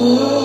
righteousness.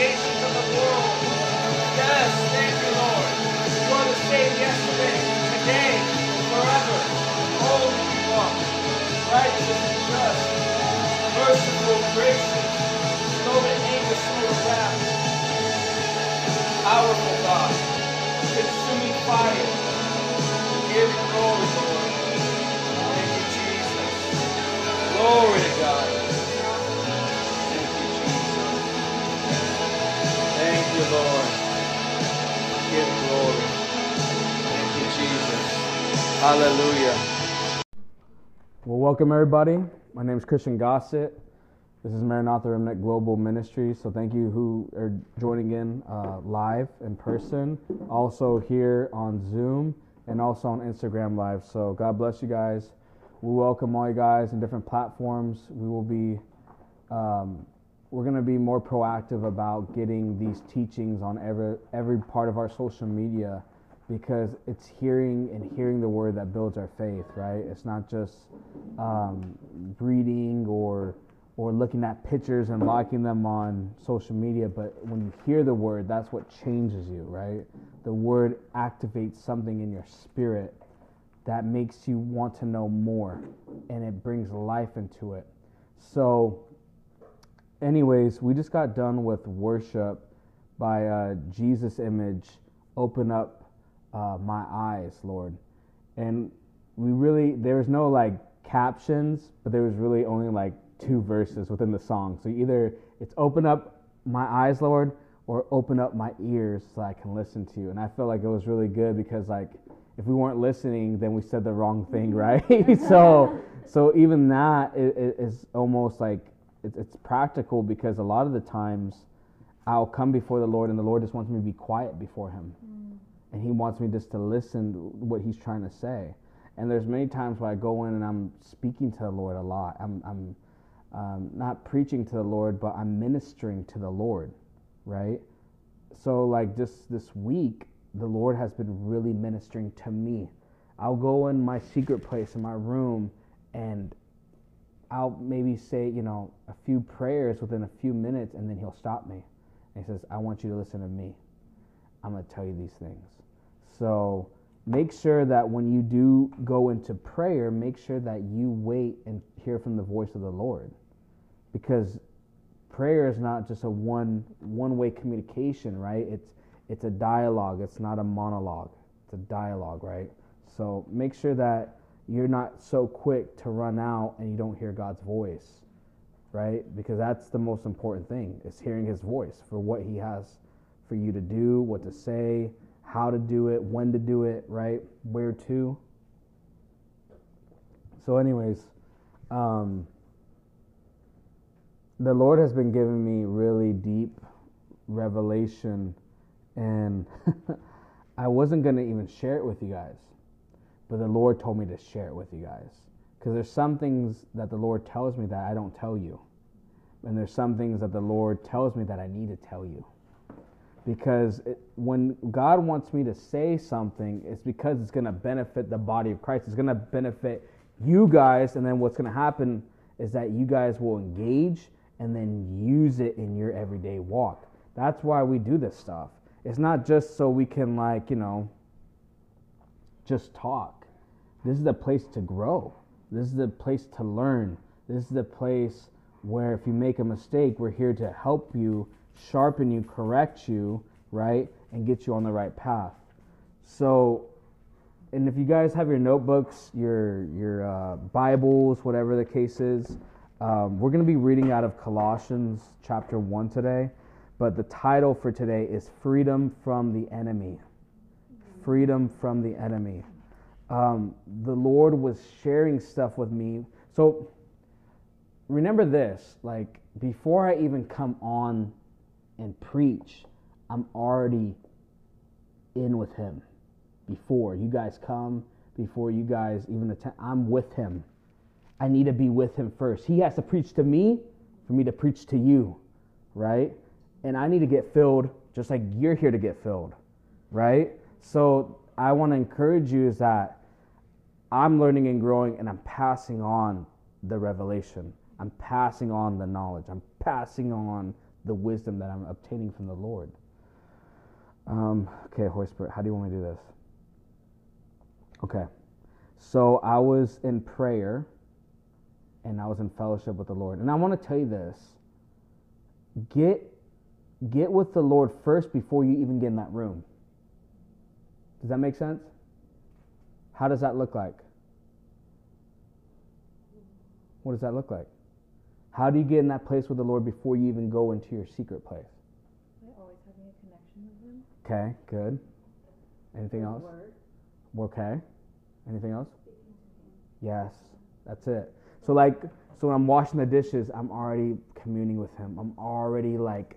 Foundations of the world. Yes, thank you, Lord. You are the same yesterday, today, forever. Holy you are. Righteous and just. to gracious, slow to anger, slow to wrath. Powerful God, consuming fire. Give glory, Lord. Thank you, Jesus. Glory Hallelujah. Well, welcome everybody. My name is Christian Gossett. This is Maranatha Remnant Global Ministry. So thank you who are joining in uh, live in person, also here on Zoom, and also on Instagram Live. So God bless you guys. We welcome all you guys in different platforms. We will be, um, we're going to be more proactive about getting these teachings on every every part of our social media because it's hearing and hearing the word that builds our faith, right? It's not just um, reading or or looking at pictures and liking them on social media, but when you hear the word, that's what changes you, right? The word activates something in your spirit that makes you want to know more and it brings life into it. So, anyways, we just got done with worship by uh, Jesus Image, Open Up uh, My Eyes, Lord. And we really, there was no like captions, but there was really only like two verses within the song. So either it's Open Up My Eyes, Lord, or Open Up My Ears so I can listen to you. And I felt like it was really good because like if we weren't listening, then we said the wrong thing, right? so, so even that is, is almost like it's, it's practical because a lot of the times I'll come before the Lord and the Lord just wants me to be quiet before Him, and He wants me just to listen to what He's trying to say. And there's many times where I go in and I'm speaking to the Lord a lot. I'm, I'm um, not preaching to the Lord, but I'm ministering to the Lord, right? So like just this week, the Lord has been really ministering to me. I'll go in my secret place in my room and I'll maybe say, you know, a few prayers within a few minutes and then he'll stop me. And he says, I want you to listen to me. I'm going to tell you these things. So make sure that when you do go into prayer, make sure that you wait and hear from the voice of the Lord. Because prayer is not just a one one way communication, right? It's it's a dialogue. It's not a monologue. It's a dialogue, right? So make sure that you're not so quick to run out and you don't hear God's voice, right? Because that's the most important thing is hearing his voice for what he has for you to do, what to say, how to do it, when to do it, right? Where to. So anyways, um, the Lord has been giving me really deep revelation and I wasn't going to even share it with you guys. But the Lord told me to share it with you guys. Because there's some things that the Lord tells me that I don't tell you. And there's some things that the Lord tells me that I need to tell you. Because it, when God wants me to say something, it's because it's going to benefit the body of Christ. It's going to benefit you guys. And then what's going to happen is that you guys will engage and then use it in your everyday walk. That's why we do this stuff. It's not just so we can, like, you know, just talk. This is the place to grow. This is the place to learn. This is the place where if you make a mistake, we're here to help you, sharpen you, correct you, right? And get you on the right path. So, and if you guys have your notebooks, your your uh, Bibles, whatever the case is, um, we're going to be reading out of Colossians chapter one today. But the title for today is Freedom from the Enemy. Freedom from the Enemy. Um, the Lord was sharing stuff with me. So remember this like, before I even come on and preach, I'm already in with Him. Before you guys come, before you guys even attend, I'm with Him. I need to be with Him first. He has to preach to me for me to preach to you, right? and I need to get filled just like you're here to get filled, right? So I want to encourage you is that I'm learning and growing and I'm passing on the revelation. I'm passing on the knowledge. I'm passing on the wisdom that I'm obtaining from the Lord. Um, okay, Holy Spirit, how do you want me to do this? Okay. So I was in prayer and I was in fellowship with the Lord. And I want to tell you this get get with the Lord first before you even get in that room. Does that make sense? How does that look like? What does that look like? How do you get in that place with the Lord before you even go into your secret place? By always having a connection with Him. Okay, good. Anything else? Word. Okay. Anything else? Yes, that's it. So like, so when I'm washing the dishes, I'm already communing with Him. I'm already like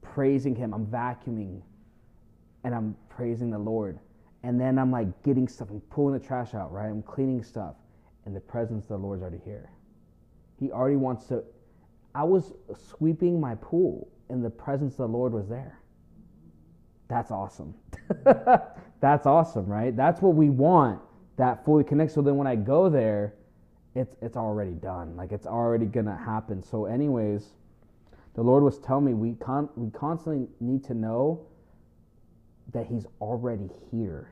praising Him. I'm vacuuming, and I'm praising the Lord. And then I'm like getting stuff. I'm pulling the trash out. Right. I'm cleaning stuff, and the presence of the Lord's already here. He already wants to. I was sweeping my pool, and the presence of the Lord was there. That's awesome. That's awesome, right? That's what we want. That fully connect. So then when I go there, it's it's already done. Like it's already gonna happen. So, anyways, the Lord was telling me we con- we constantly need to know that He's already here.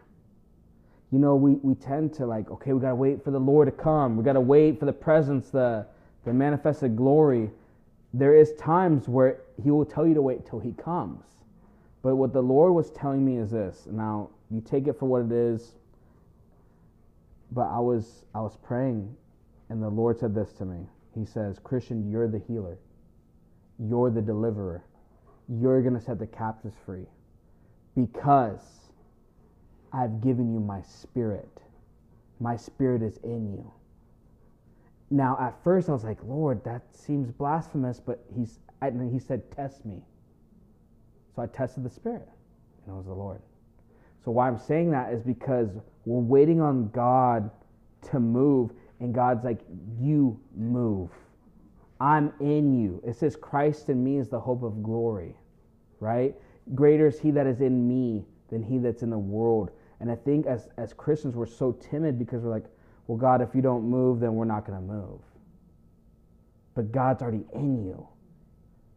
You know, we, we tend to like, okay, we gotta wait for the Lord to come. We gotta wait for the presence, the the manifested glory. There is times where He will tell you to wait till He comes. But what the Lord was telling me is this. Now, you take it for what it is. But I was I was praying and the Lord said this to me. He says, "Christian, you're the healer. You're the deliverer. You're going to set the captives free because I've given you my spirit. My spirit is in you." Now, at first I was like, "Lord, that seems blasphemous," but he's and he said, "Test me." So I tested the Spirit, and it was the Lord. So why I'm saying that is because we're waiting on God to move, and God's like, You move. I'm in you. It says, Christ in me is the hope of glory, right? Greater is he that is in me than he that's in the world. And I think as, as Christians, we're so timid because we're like, well, God, if you don't move, then we're not going to move. But God's already in you.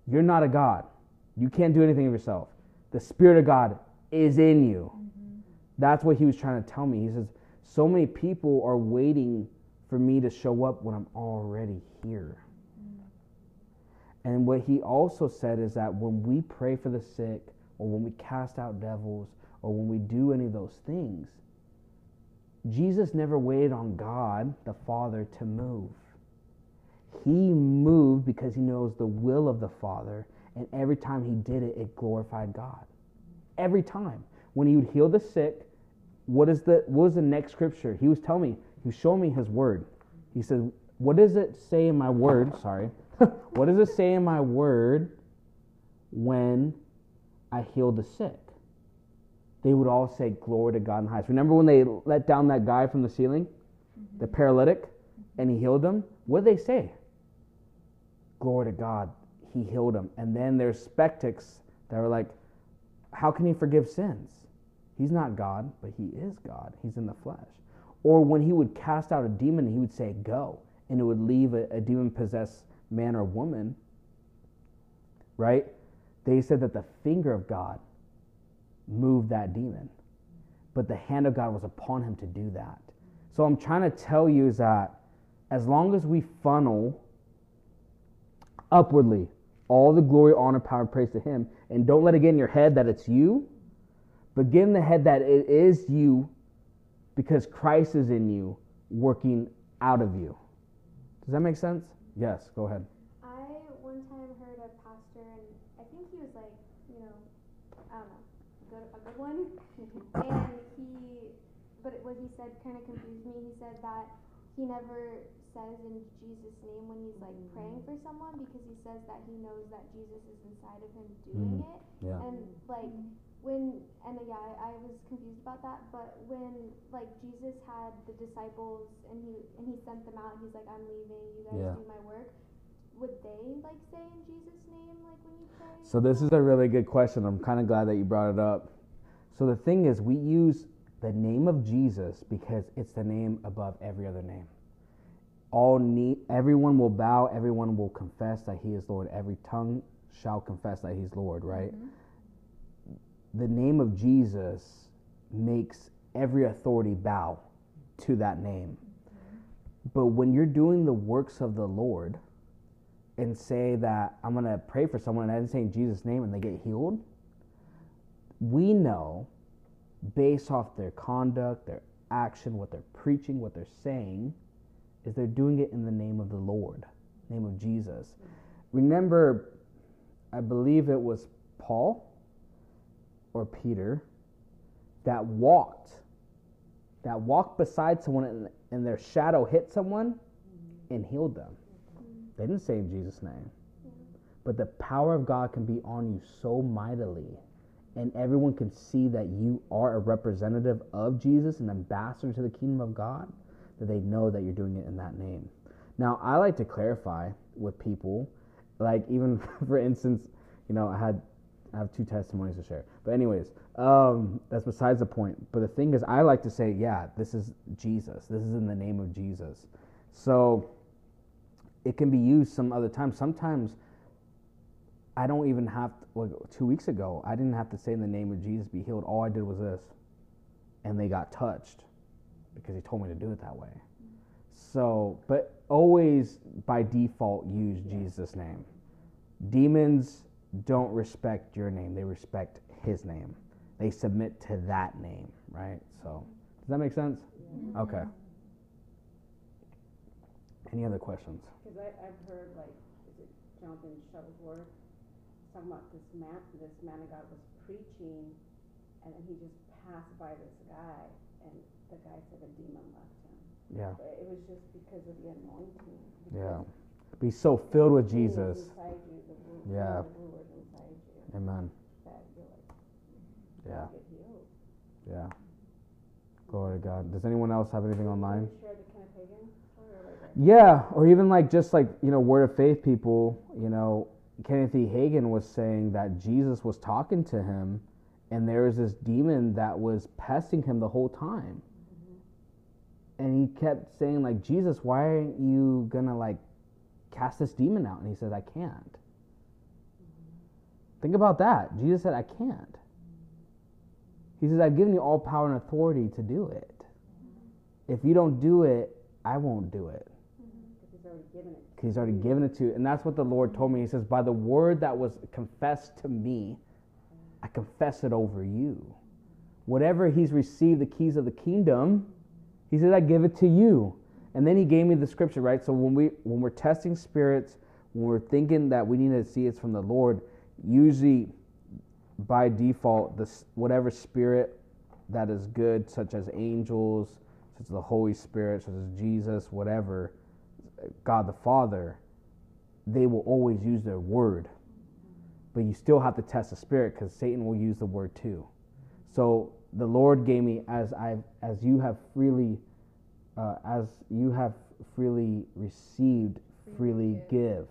You're not a God. You can't do anything of yourself. The Spirit of God is in you. Mm-hmm. That's what he was trying to tell me. He says, So many people are waiting for me to show up when I'm already here. Mm-hmm. And what he also said is that when we pray for the sick, or when we cast out devils, or when we do any of those things, Jesus never waited on God, the Father, to move. He moved because he knows the will of the Father and every time he did it, it glorified God. Every time. When he would heal the sick, what is the what was the next scripture? He was telling me, he was showing me his word. He said, What does it say in my word? Sorry. what does it say in my word when I heal the sick? They would all say, Glory to God in the highest. Remember when they let down that guy from the ceiling, mm-hmm. the paralytic, mm-hmm. and he healed him? What did they say? Glory to God he healed him. And then there's skeptics that are like, how can he forgive sins? He's not God, but he is God. He's in the flesh. Or when he would cast out a demon, he would say, go, and it would leave a, a demon possessed man or woman. Right? They said that the finger of God moved that demon, but the hand of God was upon him to do that. So I'm trying to tell you is that as long as we funnel upwardly all the glory, honor, power, praise to Him. And don't let it get in your head that it's you, but get in the head that it is you because Christ is in you working out of you. Does that make sense? Yes, go ahead. I one time heard a pastor, and I think he was like, you know, I don't know, a good, a good one. and he, but what he said kind of confused me. He said that he never says in Jesus' name when he's like praying for someone because he says that he knows that Jesus is inside of him doing mm. it. Yeah. And like when and yeah, I, I was confused about that, but when like Jesus had the disciples and he and he sent them out, he's like, I'm leaving, you guys yeah. do my work. Would they like say in Jesus' name like when you pray? So this is a really good question. I'm kind of glad that you brought it up. So the thing is, we use the name of Jesus because it's the name above every other name. All everyone will bow, everyone will confess that He is Lord. Every tongue shall confess that He's Lord, right? Mm-hmm. The name of Jesus makes every authority bow to that name. Mm-hmm. but when you're doing the works of the Lord and say that I'm going to pray for someone and I didn't say in Jesus' name and they get healed, we know based off their conduct, their action, what they're preaching, what they're saying, is they're doing it in the name of the Lord, name of Jesus. Remember, I believe it was Paul or Peter that walked, that walked beside someone and, their shadow hit someone and healed them. They didn't say in Jesus' name. But the power of God can be on you so mightily, and everyone can see that you are a representative of Jesus, an ambassador to the kingdom of God, that they know that you're doing it in that name. Now, I like to clarify with people, like even for instance, you know, I had I have two testimonies to share. But anyways, um, that's besides the point. But the thing is, I like to say, yeah, this is Jesus. This is in the name of Jesus. So it can be used some other times. Sometimes I don't even have to, like two weeks ago, I didn't have to say in the name of Jesus be healed. All I did was this, and they got touched because he told me to do it that way. So, but always by default use Jesus' name. Demons don't respect your name; they respect His name. They submit to that name, right? So, does that make sense? Okay. Any other questions? Because I, I've heard like, is it Jonathan Shuttlesworth, talking about this man, this man of God was preaching, and then he just passed by this guy, and the guy said a demon left him. Yeah. But it was just because of the anointing. Yeah. Be so filled with Jesus. You, word, Yeah. the word inside you, Amen. like, Yeah. Yeah. Glory to God. Does anyone else have anything online? Share the Kenneth Hagin story or like, Yeah, or even like just like, you know, word of faith people, you know, Kenneth E. Hagin was saying that Jesus was talking to him and there was this demon that was pesting him the whole time. And he kept saying like, "Jesus, why aren't you to like cast this demon out?" And he says, "I can't." Think about that. Jesus said, "I can't." He says, "I've given you all power and authority to do it. If you don't do it, I won't do it." because he's already given it. He's already given it to you. And that's what the Lord told me. He says, By the word that was confessed to me, I confess it over you. Whatever he's received the keys of the kingdom, he says, I give it to you. And then he gave me the scripture, right? So when we when we're testing spirits, when we're thinking that we need to see it's from the Lord, usually by default, this whatever spirit that is good, such as angels, such as the Holy Spirit, such as Jesus, whatever, God the Father, they will always use their word. But you still have to test the spirit because Satan will use the word too. So the Lord gave me as I as you have freely uh, as you have freely received, freely give.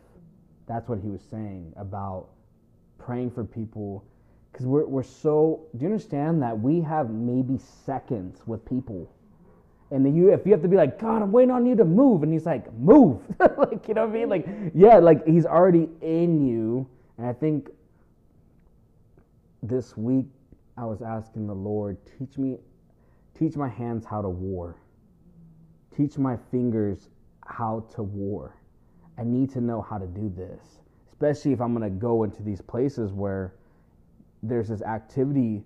That's what he was saying about praying for people because we're, we're so do you understand that we have maybe seconds with people and you if you have to be like god i'm waiting on you to move and he's like move. Like you know what i mean? Like yeah like he's already in you. And i think this week i was asking the lord teach me teach my hands how to war. Teach my fingers how to war. I need to know how to do this. Especially if i'm going to go into these places where there's this activity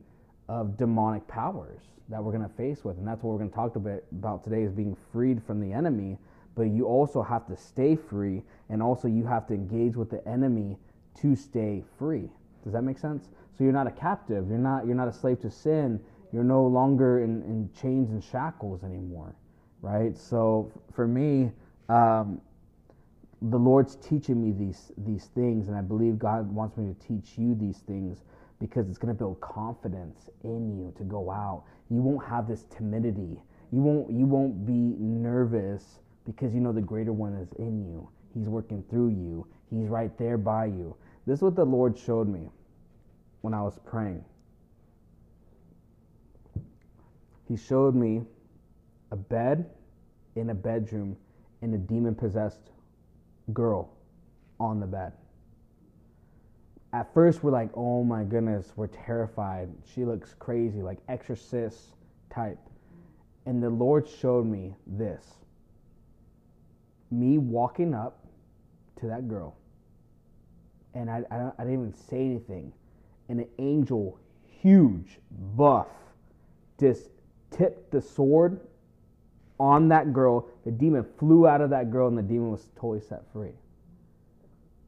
of demonic powers that we're going to face with and that's what we're going to talk about today is being freed from the enemy. But you also have to stay free and also you have to engage with the enemy to stay free. Does that make sense? So you're not a captive. You're not you're not a slave to sin. You're no longer in, in chains and shackles anymore right? So for me um, the lord's teaching me these these things and i believe god wants me to teach you these things because it's going to build confidence in you to go out. You won't have this timidity. You won't you won't be nervous because you know the greater one is in you. He's working through you. He's right there by you. This is what the Lord showed me when I was praying. He showed me a bed in a bedroom and a demon possessed girl on the bed at first we're like, oh my goodness, we're terrified. She looks crazy, like exorcist type. And the Lord showed me this. me walking up to that girl, and I, I, I didn't even say anything, and an angel, huge, buff, just tipped the sword on that girl. The demon flew out of that girl, and the demon was totally set free.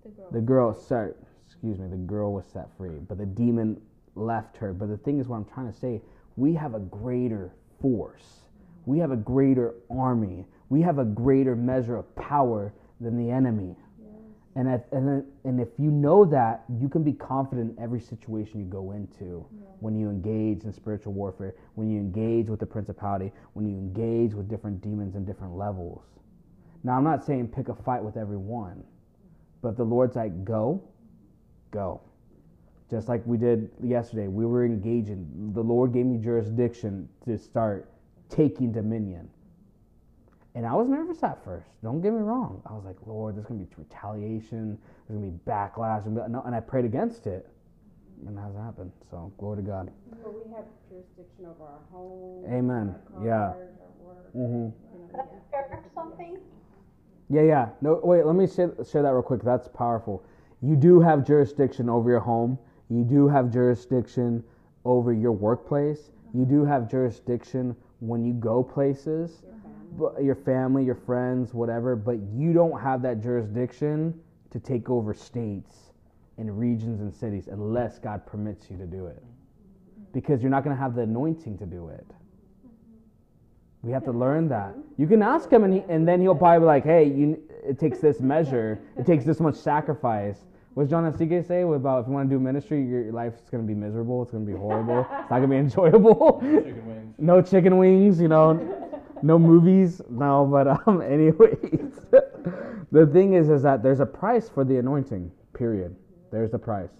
The girl. The girl, sorry, excuse me, the girl was set free, but the demon left her. But the thing is, what I'm trying to say, we have a greater force, we have a greater army, we have a greater measure of power than the enemy. And, if, and, and if you know that, you can be confident in every situation you go into when you engage in spiritual warfare, when you engage with the principality, when you engage with different demons and different levels. Now, I'm not saying pick a fight with everyone, but the Lord's like, go, go. Just like we did yesterday, we were engaging. The Lord gave me jurisdiction to start taking dominion. And I was nervous at first. Don't get me wrong. I was like, Lord, there's going to be retaliation. There's going to be backlash. And, no, and I prayed against it. And it hasn't happened. So, glory to God. But we have jurisdiction over our home. Amen. Our Yeah. cars, our work, hmm Can I share something? Yeah, yeah. No, wait. Let me share, share that real quick. That's powerful. You do have jurisdiction over your home. You do have jurisdiction over your workplace. You do have jurisdiction when you go places, but your family, your friends, whatever. But you don't have that jurisdiction to take over states and regions and cities unless God permits you to do it, because you're not going to have the anointing to do it. We have to learn that. You can ask him, and, he, and then he'll probably be like, "Hey, you, it takes this measure. It takes this much sacrifice." What does John Asike say about if you want to do ministry, your life's going to be miserable. It's going to be horrible. It's not going to be enjoyable. Chicken wings. no chicken wings, you know, no movies. No, but um, anyways, the thing is, is that there's a price for the anointing. Period. There's a price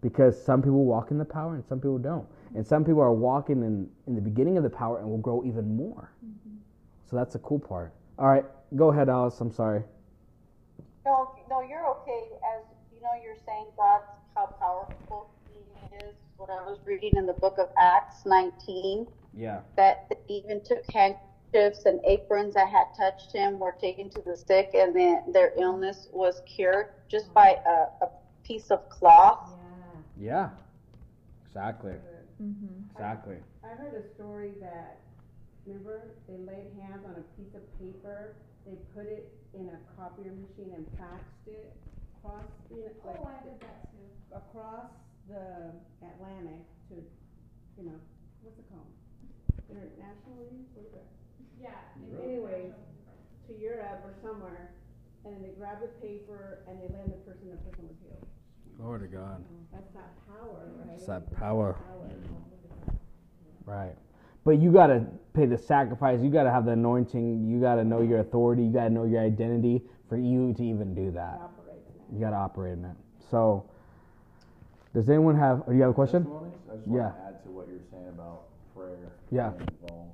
because some people walk in the power and some people don't, and some people are walking in in the beginning of the power and will grow even more. So that's the cool part. All right, go ahead, Alice. I'm sorry. No, no, you're okay. As you know, you're saying God's how powerful He is. What I was reading in the book of Acts 19, Yeah. that even took handkerchiefs and aprons that had touched him were taken to the sick, and then their illness was cured just by a, a piece of cloth. Yeah. Exactly. Mm-hmm. Exactly. I heard a story that, remember, they laid hands on a piece of paper, they put it in a copier machine and faxed it across, you know, like. Oh, I did that too. Across the Atlantic to, you know, what's it called? Internationally, what is it? Yeah. Anyways, to Europe or somewhere, and then they grabbed the paper and they landed the person, the person was healed. Glory to God. That's that power, right? It's that power. Power. Right. But you got to pay the sacrifice. You got to have the anointing. You got to know your authority. You got to know your identity for you to even do that. Operate in that. You got to operate in it. So, does anyone have? Do you have a question? I just Yeah. want to add to what you're saying about prayer. Yeah. Involved.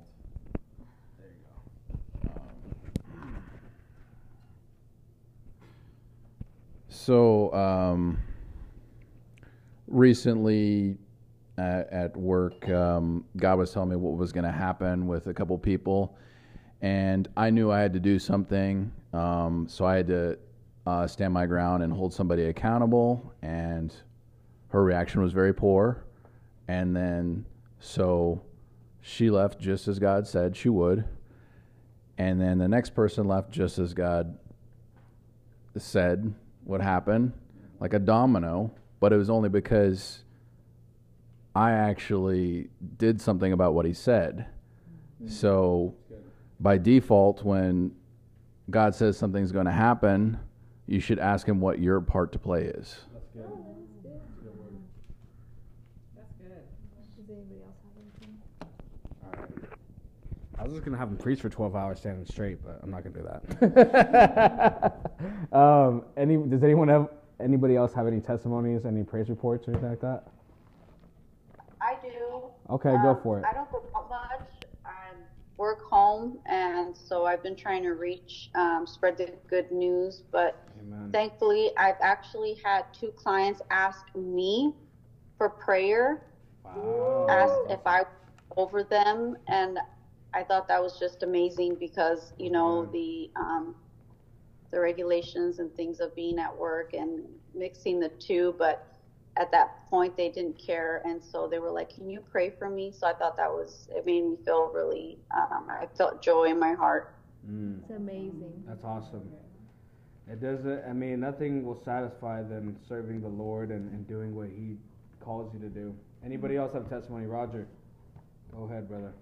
There you go. Um, so, um, recently at, at work, um, God was telling me what was going to happen with a couple people, and I knew I had to do something. Um, so I had to uh, stand my ground and hold somebody accountable. And her reaction was very poor. And then so she left just as God said she would. And then the next person left just as God said would happen, like a domino. But it was only because I actually did something about what he said. So by default, when God says something's going to happen, you should ask him what your part to play is. That's good. Does anybody else have anything? I was just gonna have him preach for twelve hours standing straight, but I'm not gonna do that. um, any? Does anyone have? Anybody else have any testimonies? Any praise reports or anything like that? I do. Okay, go Um, for it. I don't go out much. I work home, and so I've been trying to reach, um, spread the good news. But Amen. thankfully, I've actually had two clients ask me for prayer, Wow. asked if I over them, and I thought that was just amazing because you know Good. the um, the regulations and things of being at work and mixing the two. But at that point, they didn't care, and so they were like, "Can you pray for me?" So I thought that was it made me feel really. Um, I felt joy in my heart. Mm, It's amazing. that's awesome. It doesn't. I mean, nothing will satisfy than serving the Lord and, and doing what He calls you to do. Anybody else have testimony? Roger, go ahead, brother.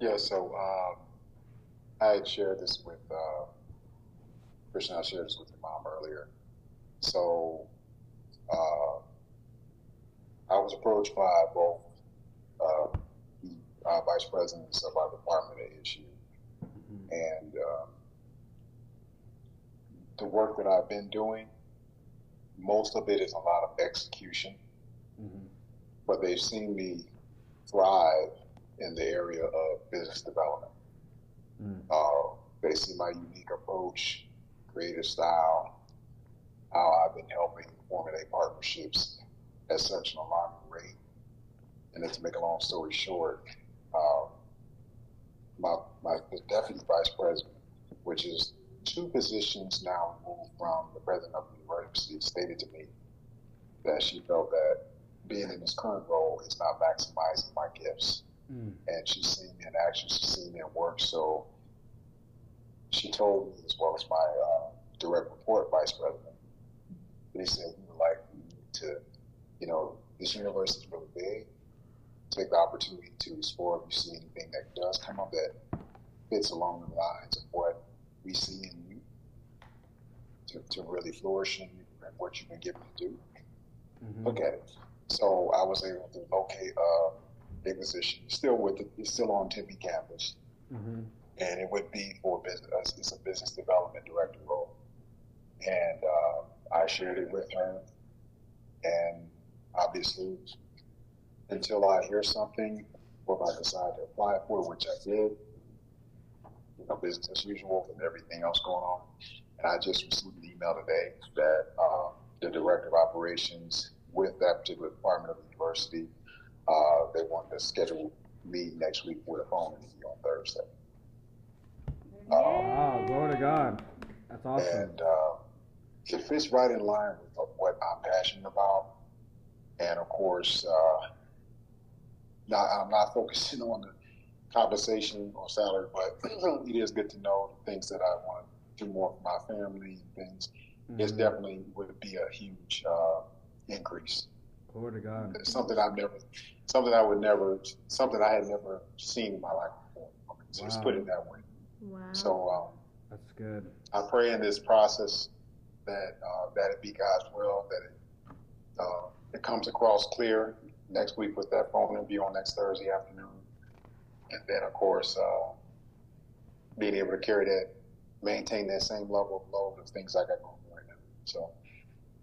Yeah, so um, I had shared this with uh, Christian. I shared this with your mom earlier. So uh, I was approached by both uh, the uh, vice presidents of our department at ASU, and um, the work that I've been doing. Most of it is a lot of execution, Mm-hmm. but they've seen me thrive in the area of business development. Mm. Uh, they see my unique approach, creative style, how I've been helping formulate partnerships at such an alarming rate. And then to make a long story short, um, my, my the deputy vice president, which is two positions now removed from the president of the university, stated to me that she felt that being in this current role is not maximizing my gifts Mm. and she's seen me in action, she's seen me at work. So she told me, as well as my uh, direct report vice president, they said we would like you to, you know, this universe is really big. Take the opportunity to explore if you see anything that does come up that fits along the lines of what we see in you to, to really flourish in you and what you've been given to do. Mhm. Look at it. So I was able to locate uh, a position, still with the, it's still on Tempe campus, Mhm. and it would be for business. It's a business development director role, and uh, I shared it with her, and obviously, until I hear something, or if I decide to apply for it, which I did, you know, business as usual with everything else going on. And I just received an email today that uh, the director of operations with that particular department of the university, uh, they want to schedule me next week with a phone interview on Thursday. Wow, glory to God. That's awesome. And uh, it fits right in line with what I'm passionate about. And of course, uh, not, I'm not focusing on the compensation or salary, but it is good to know the things that I want to do more for my family and things. It's Mhm. definitely would be a huge uh, increase. Glory to God. It's something I've never, something I would never, something I had never seen in my life before. So let's put it that way. Wow. So um, That's good. I pray in this process that uh, that it be God's will, that it uh, it comes across clear next week with that phone interview on next Thursday afternoon, and then of course uh, being able to carry that, maintain that same level of load of things I got going right now. So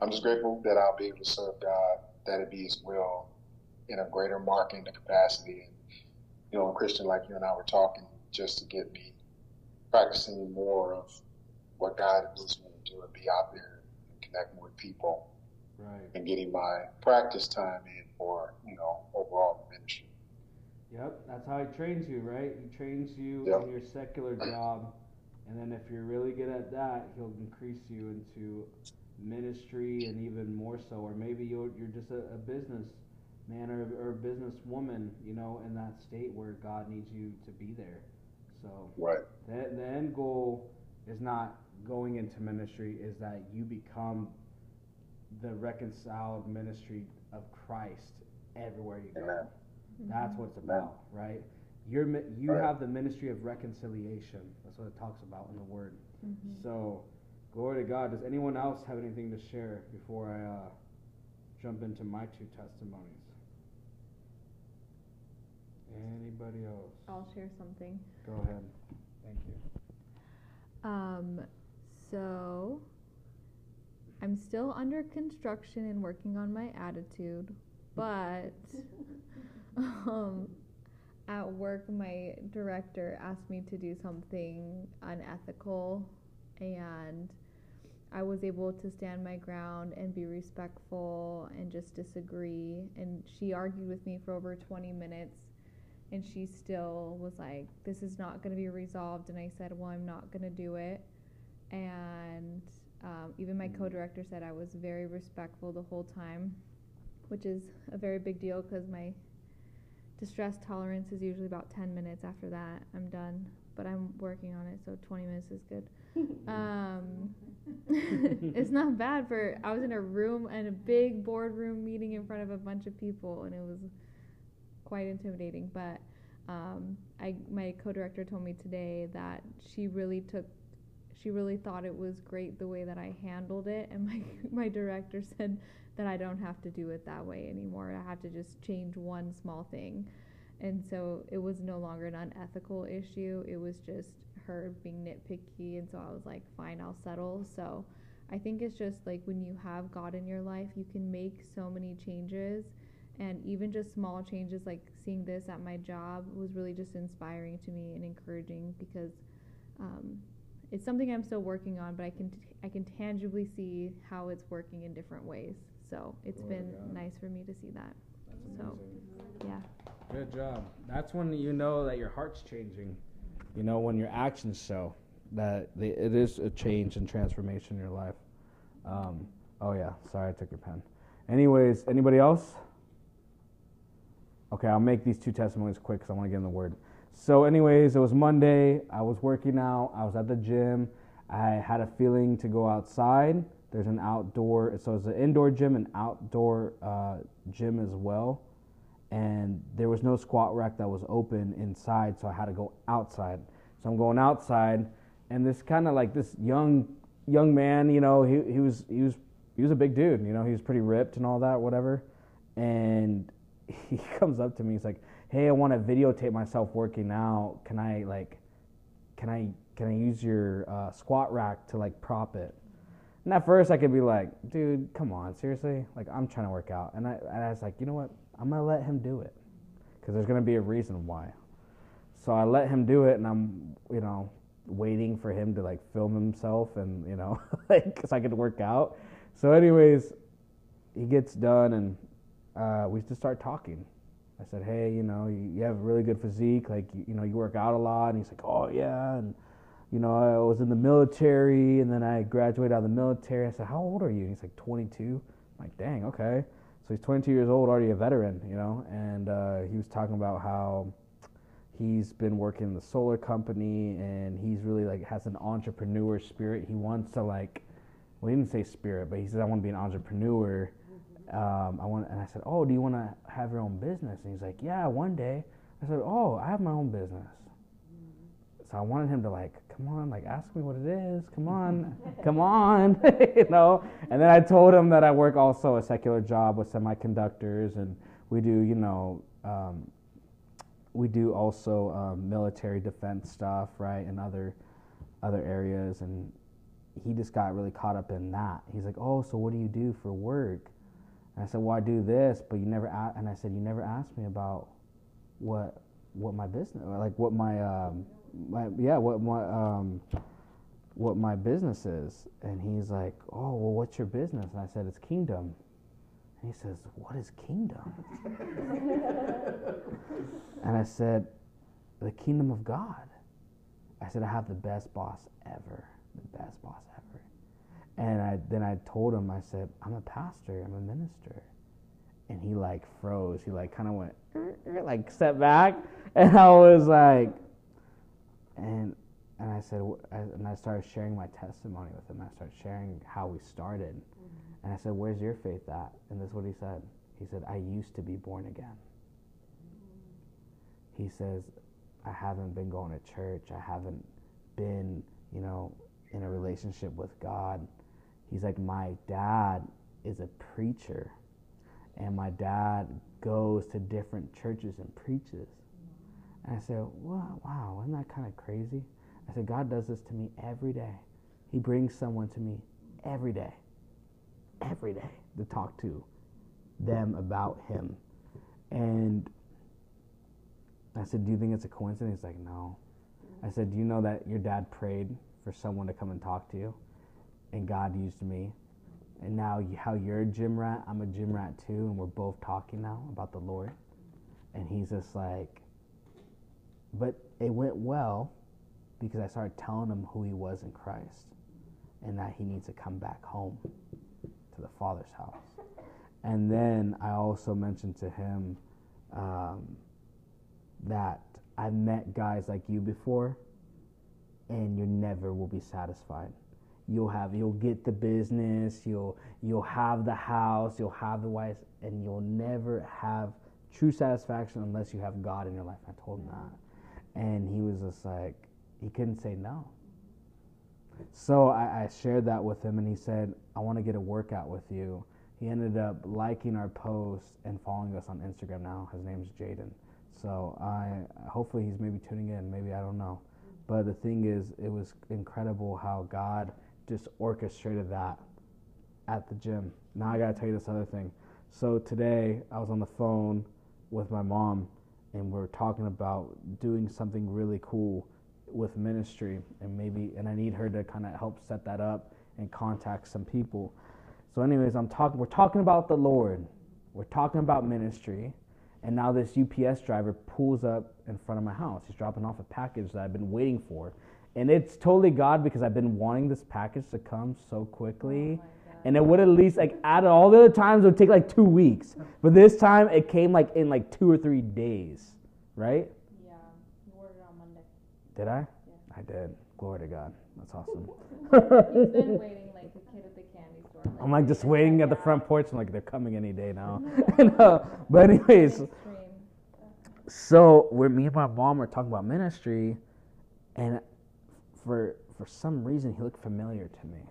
I'm just grateful that I'll be able to serve God, that it be His will in a greater marketing capacity, and you know, Christian, like you and I were talking, just to get me practicing more of what God wants me do and be out there and connecting with people Right. and getting my practice time in for, you know, overall ministry. Yep, that's how he trains you, right? He trains you Yep. in your secular job, and then if you're really good at that, he'll increase you into ministry and even more so. Or maybe you're you're just a, a business man or, or a business woman, you know, in that state where God needs you to be there. So Right. the, the end goal is not going into ministry, is that you become the reconciled ministry of Christ everywhere you go. Amen. That's what it's about, right? You're you Right. have the ministry of reconciliation. That's what it talks about in the Word. So, glory to God. Does anyone else have anything to share before I uh, jump into my two testimonies? Anybody else? I'll share something. Go ahead. Thank you. Um, so I'm still under construction and working on my attitude, but um, at work, my director asked me to do something unethical, and I was able to stand my ground and be respectful and just disagree. And she argued with me for over 20 minutes and she still was like, This is not going to be resolved. And I said, Well, I'm not going to do it. And um, even my co-director said I was very respectful the whole time, which is a very big deal because my distress tolerance is usually about 10 minutes. After that, I'm done. But I'm working on it, so 20 minutes is good. Um, it's not bad for. I was in a room and a big boardroom meeting in front of a bunch of people, and it was quite intimidating. But um, I, my co-director told me today that she really took, she really thought it was great the way that I handled it, and my my director said that I don't have to do it that way anymore. I have to just change one small thing. And so it was no longer an unethical issue. It was just her being nitpicky. And so I was like, fine, I'll settle. So I think it's just like when you have God in your life, you can make so many changes. And even just small changes like seeing this at my job was really just inspiring to me and encouraging because um, it's something I'm still working on, but I can t- I can tangibly see how it's working in different ways. So it's Glory been nice for me to see that. That's So, amazing. yeah. Good job. That's when you know that your heart's changing. You know when your actions show that they, it is a change and transformation in your life. Um, oh yeah, sorry I took your pen. Anyways, anybody else? Okay, I'll make these two testimonies quick because I want to get in the word. So, anyways, it was Monday. I was working out. I was at the gym. I had a feeling to go outside. There's an outdoor, so it's an indoor gym and outdoor uh, gym as well and there was no squat rack that was open inside, so I had to go outside. So I'm going outside, and this kind of like this young young man, you know, he he was he was he was a big dude, you know, he was pretty ripped and all that, whatever. And he comes up to me, he's like, "Hey, I want to videotape myself working out. Can I like, can I can I use your uh, squat rack to like prop it?" And at first, I could be like, "Dude, come on, seriously? Like, I'm trying to work out." And I, and I was like, "You know what? I'm gonna let him do it, because there's gonna be a reason why." So I let him do it, and I'm, you know, waiting for him to like film himself, and you know, like, so I could work out. So, anyways, he gets done, and uh, we just start talking. I said, "Hey, you know, you, you have a really good physique. Like, you, you know, you work out a lot." And he's like, "Oh yeah," and you know, I was in the military and then I graduated out of the military. I said, How old are you? And he's like, 22. I'm like, dang, okay. So he's 22 years old, already a veteran, you know, and uh, he was talking about how he's been working in the solar company and he's really like has an entrepreneur spirit. He wants to like, well, he didn't say spirit, but he said, I want to be an entrepreneur. Um, I want, and I said, Oh, do you want to have your own business? And he's like, Yeah, one day. I said, Oh, I have my own business. So I wanted him to like, come on, like ask me what it is. Come on, come on, you know. And then I told him that I work also a secular job with semiconductors, and we do, you know, um, we do also um, military defense stuff, right, and other other areas. And he just got really caught up in that. He's like, oh, so what do you do for work? And I said, well, I do this, but you never. A-, and I said, you never asked me about what what my business, like what my um, my yeah what my um what my business is. And he's like oh well what's your business? And i said it's kingdom. And he says what is kingdom? And i said the kingdom of god. I said i have the best boss ever the best boss ever and i then i told him i said i'm a pastor i'm a minister and he like froze he like kind of went er, er, like stepped back and i was like and and I said, and I started sharing my testimony with him. I started sharing how we started, mm-hmm. and I said, "Where's your faith at?" And this is what he said. He said, "I used to be born again." He says, "I haven't been going to church. I haven't been, you know, in a relationship with God." He's like, "My dad is a preacher, and my dad goes to different churches and preaches." And I said, wow, wow, isn't that kind of crazy? I said, God does this to me every day. He brings someone to me every day, every day to talk to them about Him. And I said, Do you think it's a coincidence? He's like, No. I said, Do you know that your dad prayed for someone to come and talk to you? And God used me. And now, how you're a gym rat, I'm a gym rat too. And we're both talking now about the Lord. And he's just like, but it went well because I started telling him who he was in Christ. and that he needs to come back home to the Father's house. And then I also mentioned to him um, that I've met guys like you before, and you never will be satisfied. You'll have, you'll get the business, you'll, you'll have the house, you'll have the wife, and you'll never have true satisfaction unless you have God in your life. I told him that, and he was just like, he couldn't say no. So I, I shared that with him, and he said, "I want to get a workout with you." He ended up liking our post and following us on Instagram now. His name's Jaden. So I hopefully he's maybe tuning in. Maybe I don't know. But the thing is, it was incredible how God just orchestrated that at the gym. Now I gotta tell you this other thing. So today I was on the phone with my mom, and we are talking about doing something really cool with ministry, and maybe, and I need her to kind of help set that up and contact some people. So, anyways, I'm talking. We're talking about the Lord. We're talking about ministry, and now this UPS driver pulls up in front of my house. He's dropping off a package that I've been waiting for, and it's totally God because I've been wanting this package to come so quickly. Oh and it would at least like out of all the other times it would take like two weeks, but this time it came like in like two or three days, right? Yeah, you ordered on Monday. Did I? Yeah. I did. Glory to God. That's awesome. He's been waiting like a kid at the candy store. Like, I'm like just waiting at the front porch. I'm like they're coming any day now. no, but anyways, so where me and my mom were talking about ministry, and for for some reason he looked familiar to me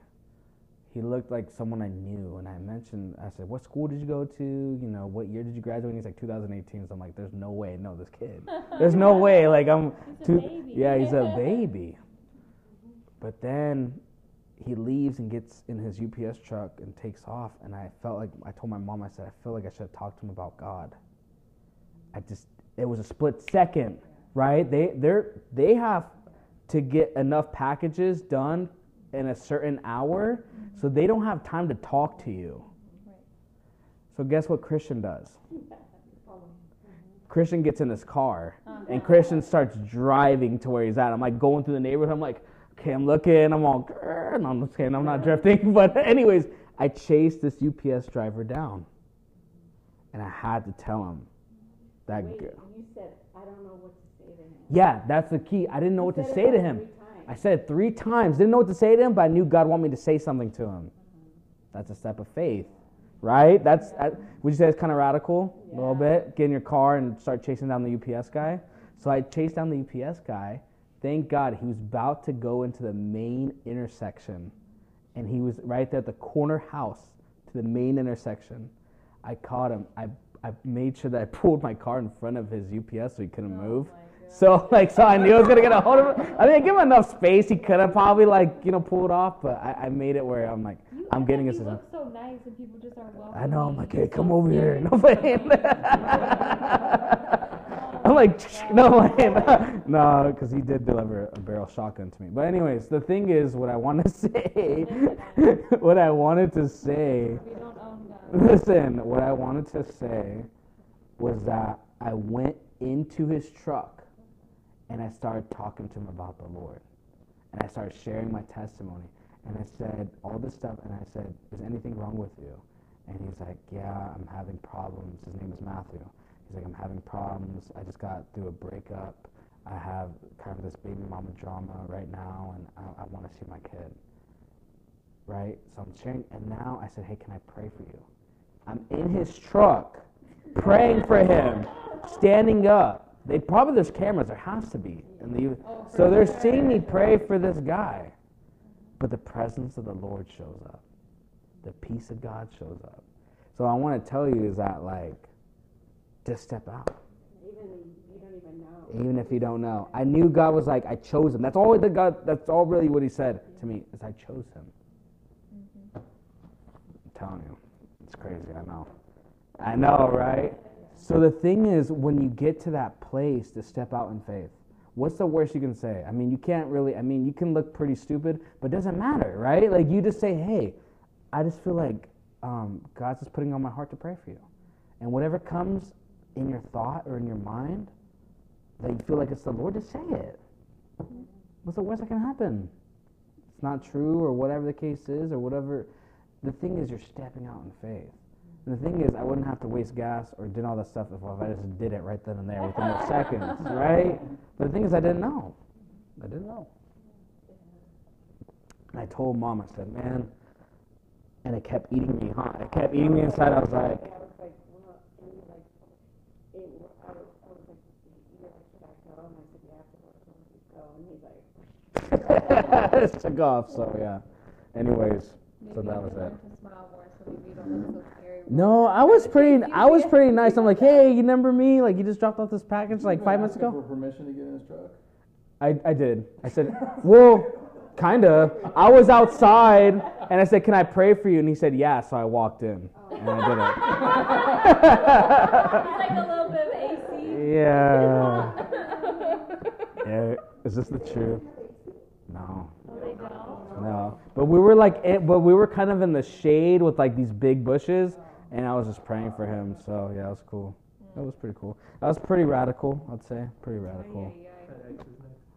he looked like someone I knew. And I mentioned, I said, "What school did you go to? You know, what year did you graduate?" And he's like, "2018." So I'm like, "There's no way, no, this kid. There's no way. Like I'm, too, yeah, he's a baby." But then he leaves and gets in his UPS truck and takes off. And I felt like I told my mom, I said, "I feel like I should have talked to him about God." I just, it was a split second, right? They they're they have to get enough packages done in a certain hour, so they don't have time to talk to you. So guess what Christian does? Christian gets in his car and Christian starts driving to where he's at. I'm like going through the neighborhood. I'm like, okay, I'm looking. I'm all, no, I'm just kidding. I'm not drifting. But anyways, I chased this UPS driver down, and I had to tell him that. Wait, you said I don't know what to say to him. Yeah, that's the key. I didn't know you what to say to him. I said it three times. Didn't know what to say to him, but I knew God wanted me to say something to him. That's a step of faith, right? That's I, would you say it's kind of radical yeah. a little bit? Get in your car and start chasing down the UPS guy. So I chased down the UPS guy. Thank God he was about to go into the main intersection, and he was right there at the corner house to the main intersection. I caught him. I I made sure that I pulled my car in front of his UPS so he couldn't oh move. So like, so I knew I was gonna get a hold of him. I mean, I give him enough space. He could have probably like, you know, pulled off, but I, I made it where I'm like, you I'm getting his. You look so nice, and people just are welcome. I know. I'm like, hey, come over here. No playing. I'm like, no, no, because he did deliver a barrel shotgun to me. But anyways, the thing is, what I want to say, what I wanted to say. Listen, what I wanted to say was that I went into his truck and I started talking to him about the Lord. And I started sharing my testimony. And I said all this stuff, and I said, Is anything wrong with you? And he's like, Yeah, I'm having problems. His name is Matthew. He's like, I'm having problems. I just got through a breakup. I have kind of this baby mama drama right now, and I, I want to see my kid. Right? So I'm sharing, and now I said, Hey, can I pray for you? I'm in his truck, praying for him, standing up they probably there's cameras. There has to be. And the, so they're seeing me pray for this guy, but the presence of the Lord shows up. The peace of God shows up. So I want to tell you is that like, just step out. Even you don't even know. Even if you don't know, I knew God was like, I chose him. That's all the God. That's all really what He said to me is I chose him. Mm-hmm. I'm telling you, it's crazy. I know. I know, right? So the thing is, when you get to that place to step out in faith, what's the worst you can say? I mean, you can't really, I mean, you can look pretty stupid, but it doesn't matter, right? Like, you just say, hey, I just feel like um, God's just putting on my heart to pray for you. And whatever comes in your thought or in your mind that you feel like it's the Lord, just say it. What's the worst that can happen? it's not true or whatever the case is or whatever. The thing is, you're stepping out in faith. And the thing is, I wouldn't have to waste gas or did all that stuff if I just did it right then and there within those seconds, right? But the thing is, I didn't know. I didn't know. And I told mom, I said, man, and it kept eating me, huh? It kept eating me inside. I was like, I was like, well, and he it, was, I was like, you're like, should I go? And I said, yeah, afterwards, I'll let you go. And he's like, it took off. So yeah. Anyways, Maybe so that you was can it. Learn to smile more so maybe you don't look so scary. No, I was pretty. I was pretty nice. I'm like, hey, you remember me? Like, you just dropped off this package like five months ago. For permission to get in his truck. I, I did. I said, well, kinda. I was outside and I said, can I pray for you? And he said, yeah. So I walked in and I did It's like a little bit of AC. yeah. Yeah. Is this the truth? No. They? No. But we were like, it, but we were kind of in the shade with like these big bushes, and I was just praying for him. So yeah, it was cool. That was pretty cool. That was pretty radical, I'd say. Pretty radical.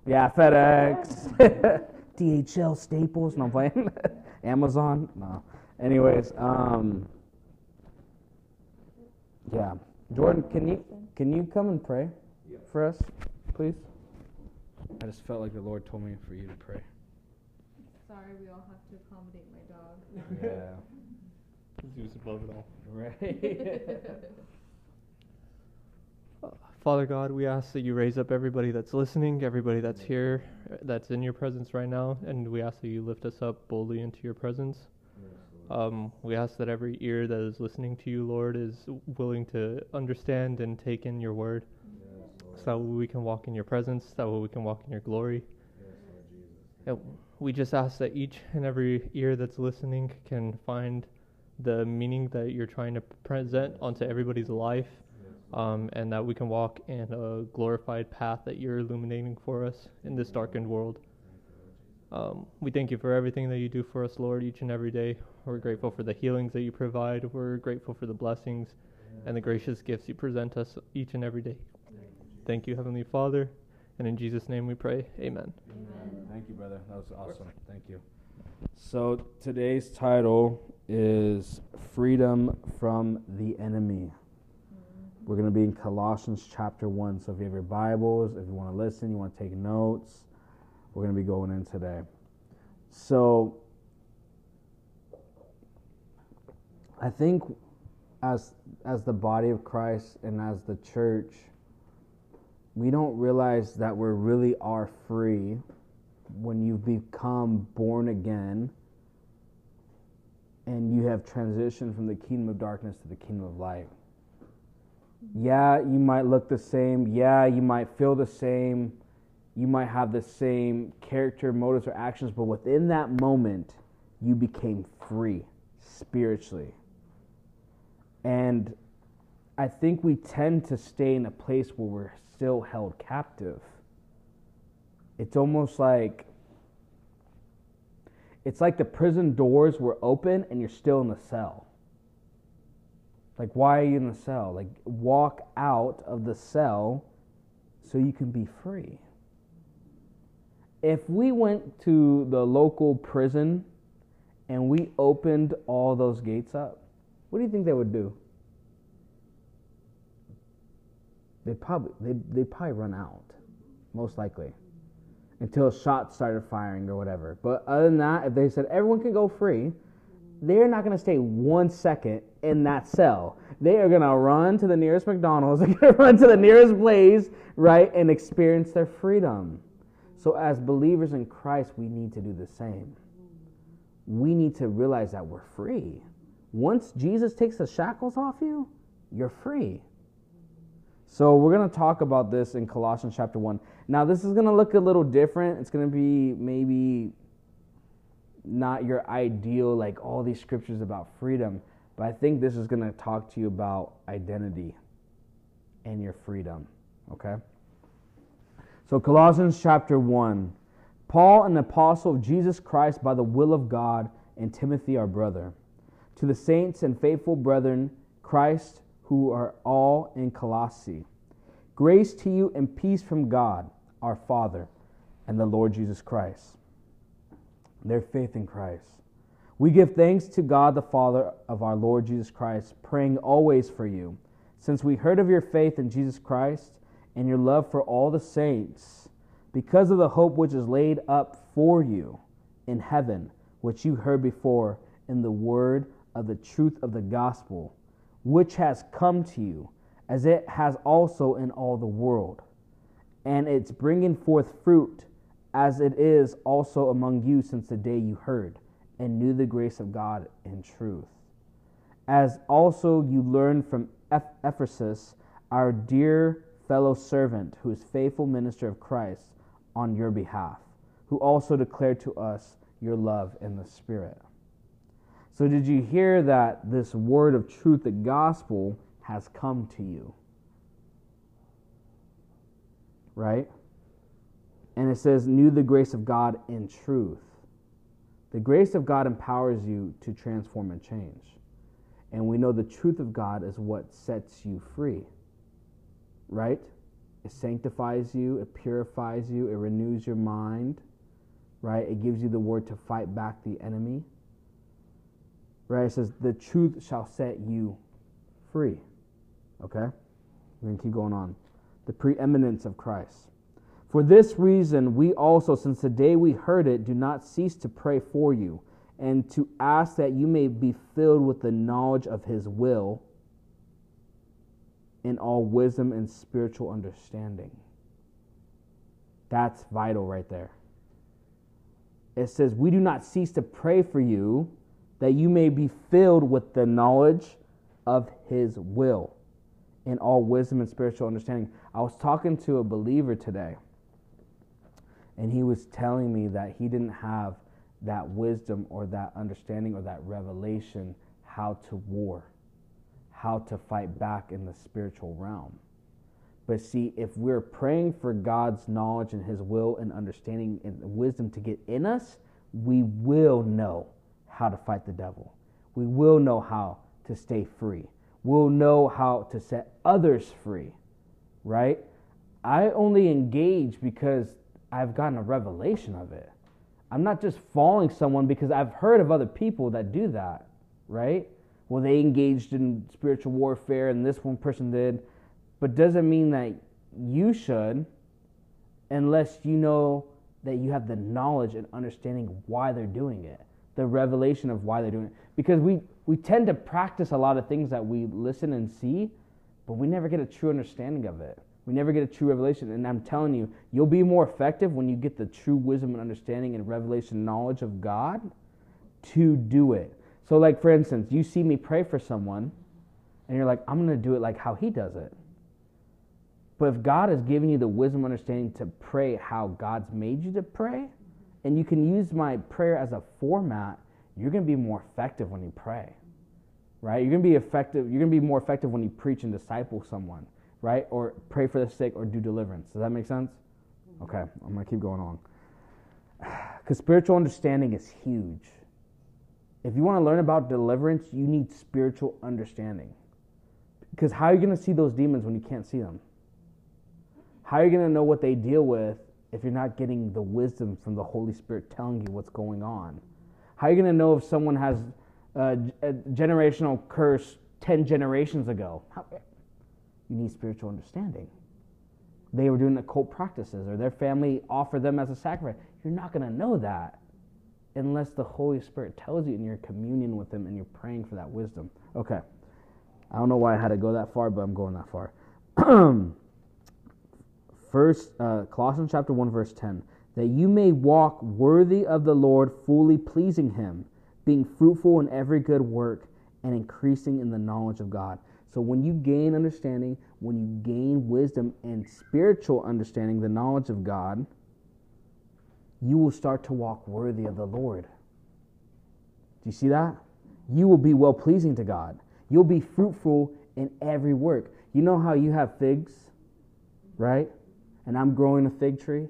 Yeah, FedEx, DHL, Staples. No I'm playing. Amazon. No. Anyways, um, yeah. Jordan, can you can you come and pray for us, please? I just felt like the Lord told me for you to pray. Sorry, we all have to accommodate my dog. Yeah. Zeus above it all. Right. Father God, we ask that you raise up everybody that's listening, everybody that's here, uh, that's in your presence right now, and we ask that you lift us up boldly into your presence. Um, we ask that every ear that is listening to you, Lord, is willing to understand and take in your word, so that we can walk in your presence, that way we can walk in your glory. And we just ask that each and every ear that's listening can find the meaning that you're trying to present onto everybody's life um, and that we can walk in a glorified path that you're illuminating for us in this darkened world. Um, we thank you for everything that you do for us, Lord, each and every day. We're grateful for the healings that you provide. We're grateful for the blessings and the gracious gifts you present us each and every day. Thank you, Heavenly Father. And in Jesus' name we pray. Amen. Thank you, brother. That was awesome. Thank you. So today's title is Freedom from the Enemy. Mm-hmm. We're going to be in Colossians chapter 1. So if you have your Bibles, if you want to listen, you want to take notes, we're going to be going in today. So I think as as the body of Christ and as the church, we don't realize that we really are free when you've become born again and you have transitioned from the kingdom of darkness to the kingdom of light. Yeah, you might look the same. Yeah, you might feel the same. You might have the same character, motives, or actions, but within that moment, you became free spiritually. And I think we tend to stay in a place where we're still held captive. It's almost like it's like the prison doors were open and you're still in the cell. Like, why are you in the cell? Like, walk out of the cell so you can be free. If we went to the local prison and we opened all those gates up, what do you think they would do? They'd probably they'd, they'd probably run out, most likely, until shots started firing or whatever. But other than that, if they said everyone can go free, they're not going to stay one second in that cell. They are going to run to the nearest McDonald's, they're going to run to the nearest Blaze, right, and experience their freedom. So, as believers in Christ, we need to do the same. We need to realize that we're free. Once Jesus takes the shackles off you, you're free. So, we're going to talk about this in Colossians chapter 1. Now, this is going to look a little different. It's going to be maybe not your ideal, like all these scriptures about freedom, but I think this is going to talk to you about identity and your freedom. Okay? So, Colossians chapter 1. Paul, an apostle of Jesus Christ by the will of God, and Timothy, our brother, to the saints and faithful brethren, Christ, who are all in Colossae. Grace to you and peace from God, our Father, and the Lord Jesus Christ. their faith in Christ. We give thanks to God the Father of our Lord Jesus Christ, praying always for you, since we heard of your faith in Jesus Christ and your love for all the saints, because of the hope which is laid up for you in heaven, which you heard before in the word of the truth of the gospel, which has come to you, as it has also in all the world. And it's bringing forth fruit, as it is also among you since the day you heard and knew the grace of God in truth. As also you learned from Epaphras, our dear fellow servant, who is faithful minister of Christ on your behalf, who also declared to us your love in the Spirit. So, did you hear that this word of truth, the gospel, has come to you? Right? And it says, knew the grace of God in truth. The grace of God empowers you to transform and change. And we know the truth of God is what sets you free. Right? It sanctifies you, it purifies you, it renews your mind. Right? It gives you the word to fight back the enemy. Right? It says, the truth shall set you free. Okay? We're going to keep going on. The preeminence of Christ. For this reason, we also, since the day we heard it, do not cease to pray for you and to ask that you may be filled with the knowledge of his will in all wisdom and spiritual understanding. That's vital right there. It says, We do not cease to pray for you that you may be filled with the knowledge of his will in all wisdom and spiritual understanding. I was talking to a believer today and he was telling me that he didn't have that wisdom or that understanding or that revelation how to war, how to fight back in the spiritual realm. But see, if we're praying for God's knowledge and His will and understanding and wisdom to get in us, we will know how to fight the devil. We will know how to stay free. We'll know how to set others free, right? I only engage because I've gotten a revelation of it. I'm not just following someone because I've heard of other people that do that, right? Well, they engaged in spiritual warfare and this one person did, but doesn't mean that you should unless you know that you have the knowledge and understanding why they're doing it, the revelation of why they're doing it. Because we, we tend to practice a lot of things that we listen and see, but we never get a true understanding of it. We never get a true revelation. And I'm telling you, you'll be more effective when you get the true wisdom and understanding and revelation knowledge of God to do it. So, like, for instance, you see me pray for someone, and you're like, I'm going to do it like how he does it. But if God has given you the wisdom and understanding to pray how God's made you to pray, and you can use my prayer as a format, you're going to be more effective when you pray. Right? You're to be effective. You're going to be more effective when you preach and disciple someone right? Or pray for the sick or do deliverance. Does that make sense? Mm-hmm. Okay, I'm going to keep going on. Because spiritual understanding is huge. If you want to learn about deliverance, you need spiritual understanding. Because how are you going to see those demons when you can't see them? How are you going to know what they deal with if you're not getting the wisdom from the Holy Spirit telling you what's going on? How are you going to know if someone has a, a generational curse 10 generations ago? How, you need spiritual understanding. They were doing occult practices, or their family offered them as a sacrifice. You're not going to know that unless the Holy Spirit tells you in you're communion with Him and you're praying for that wisdom. Okay. I don't know why I had to go that far, but I'm going that far. First, uh, Colossians chapter 1, verse 10 that you may walk worthy of the Lord, fully pleasing Him, being fruitful in every good work and increasing in the knowledge of God. So when you gain understanding, when you gain wisdom and spiritual understanding, the knowledge of God, you will start to walk worthy of the Lord. Do you see that? You will be well pleasing to God. You'll be fruitful in every work. You know how you have figs, right? And I'm growing a fig tree.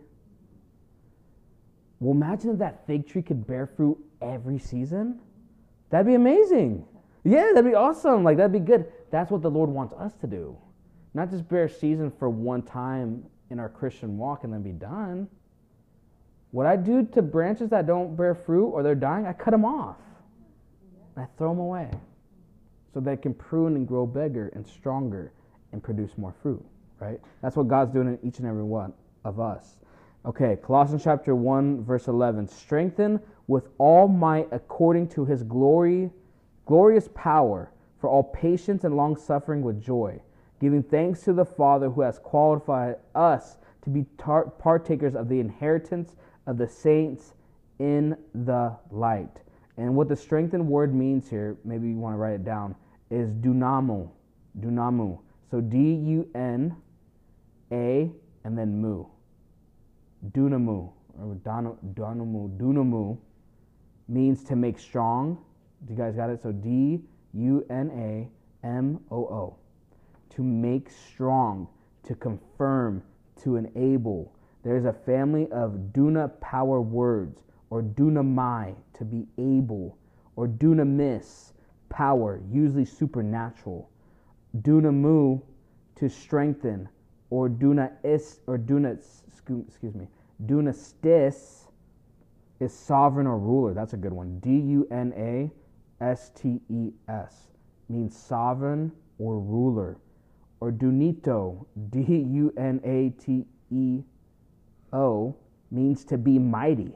Well, imagine if that fig tree could bear fruit every season. That'd be amazing. Yeah, that'd be awesome. Like, that'd be good. That's what the Lord wants us to do. Not just bear season for one time in our Christian walk and then be done. What I do to branches that don't bear fruit or they're dying, I cut them off. I throw them away so they can prune and grow bigger and stronger and produce more fruit, right? That's what God's doing in each and every one of us. Okay, Colossians chapter 1 verse 11. Strengthen with all might according to his glory glorious power for all patience and long suffering with joy, giving thanks to the Father who has qualified us to be tar- partakers of the inheritance of the saints in the light. And what the strengthened word means here, maybe you want to write it down, is dunamo. Dunamu. So D U N A and then mu. Dunamu or dunamu. Dunamu means to make strong. Do you guys got it? So D U N A M O O. To make strong, to confirm, to enable. There's a family of duna power words or dunamai, to be able, or dunamis, power, usually supernatural. Dunamu, to strengthen, or dunais, or dunas, excuse me, dunastes is sovereign or ruler. That's a good one. D U N A S T E S means sovereign or ruler. Or dunateo, D U N A T E O, means to be mighty.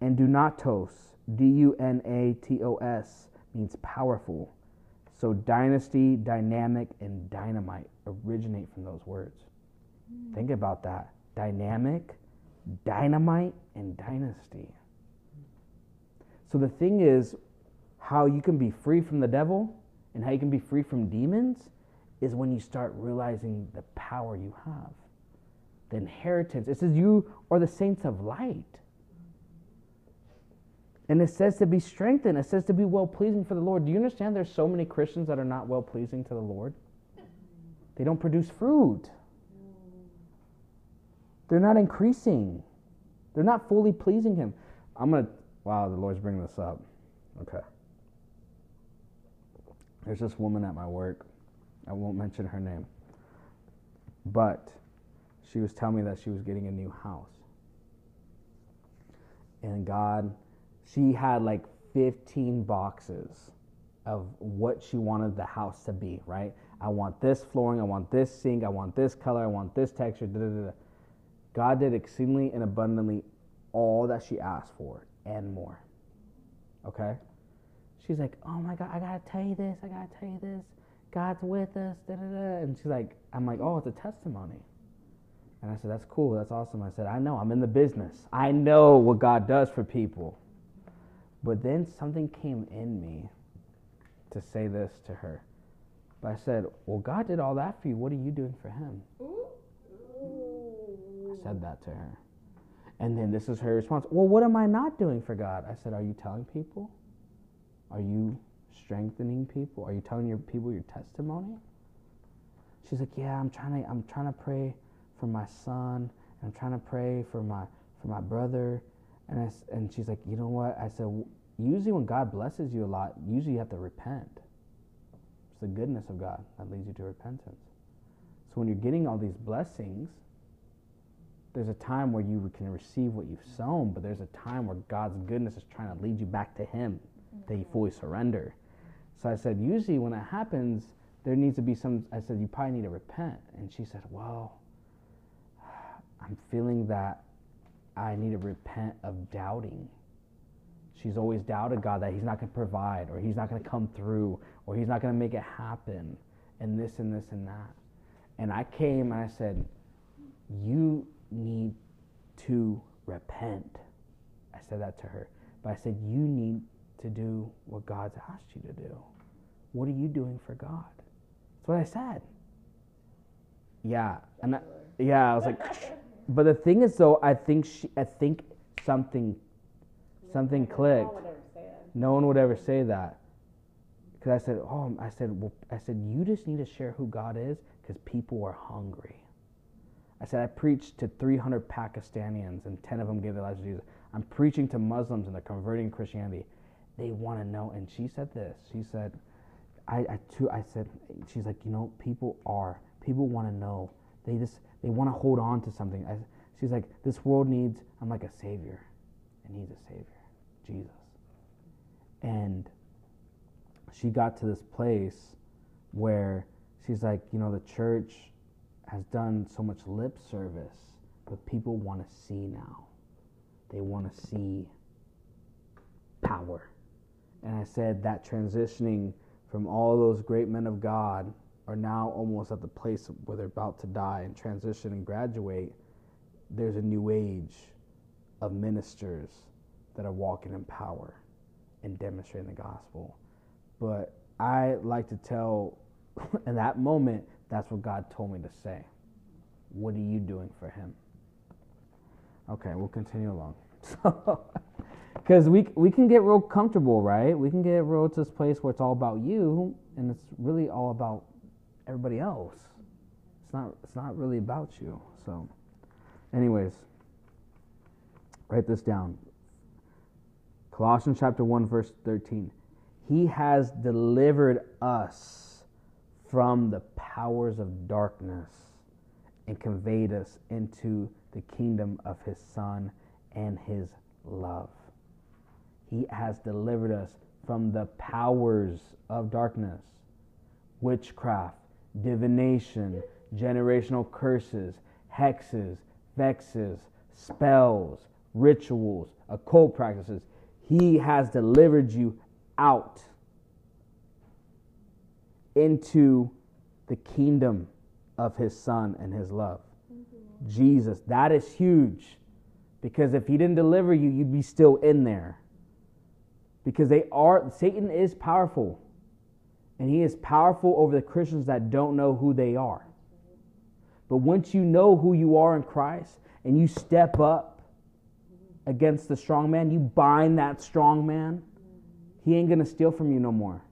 And dunatos, D U N A T O S, means powerful. So dynasty, dynamic, and dynamite originate from those words. Mm. Think about that. Dynamic, dynamite, and dynasty. So the thing is, how you can be free from the devil and how you can be free from demons is when you start realizing the power you have. The inheritance. It says you are the saints of light. And it says to be strengthened. It says to be well pleasing for the Lord. Do you understand there's so many Christians that are not well pleasing to the Lord? They don't produce fruit. They're not increasing. They're not fully pleasing Him. I'm going to, wow, the Lord's bringing this up. Okay. There's this woman at my work. I won't mention her name. But she was telling me that she was getting a new house. And God she had like 15 boxes of what she wanted the house to be, right? I want this flooring, I want this sink, I want this color, I want this texture. Da, da, da. God did exceedingly and abundantly all that she asked for and more. Okay? She's like, oh my God, I gotta tell you this, I gotta tell you this. God's with us, da da da. And she's like, I'm like, oh, it's a testimony. And I said, that's cool, that's awesome. I said, I know, I'm in the business. I know what God does for people. But then something came in me to say this to her. But I said, Well, God did all that for you. What are you doing for Him? I said that to her. And then this is her response Well, what am I not doing for God? I said, Are you telling people? Are you strengthening people? Are you telling your people your testimony? She's like, Yeah, I'm trying to I'm trying to pray for my son. I'm trying to pray for my for my brother and I, and she's like, you know what? I said, usually when God blesses you a lot, usually you have to repent. It's the goodness of God that leads you to repentance. So when you're getting all these blessings, there's a time where you can receive what you've sown, but there's a time where God's goodness is trying to lead you back to Him, mm-hmm. that you fully surrender. So I said, usually when that happens, there needs to be some. I said, you probably need to repent. And she said, well, I'm feeling that I need to repent of doubting. She's always doubted God that He's not going to provide, or He's not going to come through, or He's not going to make it happen, and this and this and that. And I came and I said, You need to repent. I said that to her. But I said, You need to do what God's asked you to do. What are you doing for God? That's what I said. Yeah. And I, yeah, I was like, but the thing is, though, I think she, I think something, something clicked. No one would ever say that. Because I said, oh, I said, well, I said, you just need to share who God is because people are hungry. I said, I preached to 300 Pakistanians and 10 of them gave their lives to Jesus. I'm preaching to Muslims and they're converting Christianity. They want to know. And she said this. She said, I, I, too, I said, she's like, you know, people are, people want to know. They just, they want to hold on to something. I, She's like, this world needs, I'm like, a savior. It needs a savior, Jesus. And she got to this place where she's like, you know, the church has done so much lip service, but people want to see now. They want to see power. And I said that transitioning from all those great men of God are now almost at the place where they're about to die and transition and graduate. There's a new age of ministers that are walking in power and demonstrating the gospel. But I like to tell in that moment, that's what God told me to say. What are you doing for Him? Okay, we'll continue along. So, because we we can get real comfortable, right? We can get real to this place where it's all about you, and it's really all about everybody else. It's not it's not really about you. So, anyways, write this down. Colossians chapter one verse thirteen. He has delivered us from the powers of darkness and conveyed us into the kingdom of his Son and his love. He has delivered us from the powers of darkness, witchcraft, divination, generational curses, hexes, vexes, spells, rituals, occult practices. He has delivered you out into the kingdom of his son and his love. Mm-hmm. Jesus. That is huge. Because if he didn't deliver you, you'd be still in there. Because they are Satan is powerful. And he is powerful over the Christians that don't know who they are. But once you know who you are in Christ and you step up against the strong man, you bind that strong man, he ain't going to steal from you no more.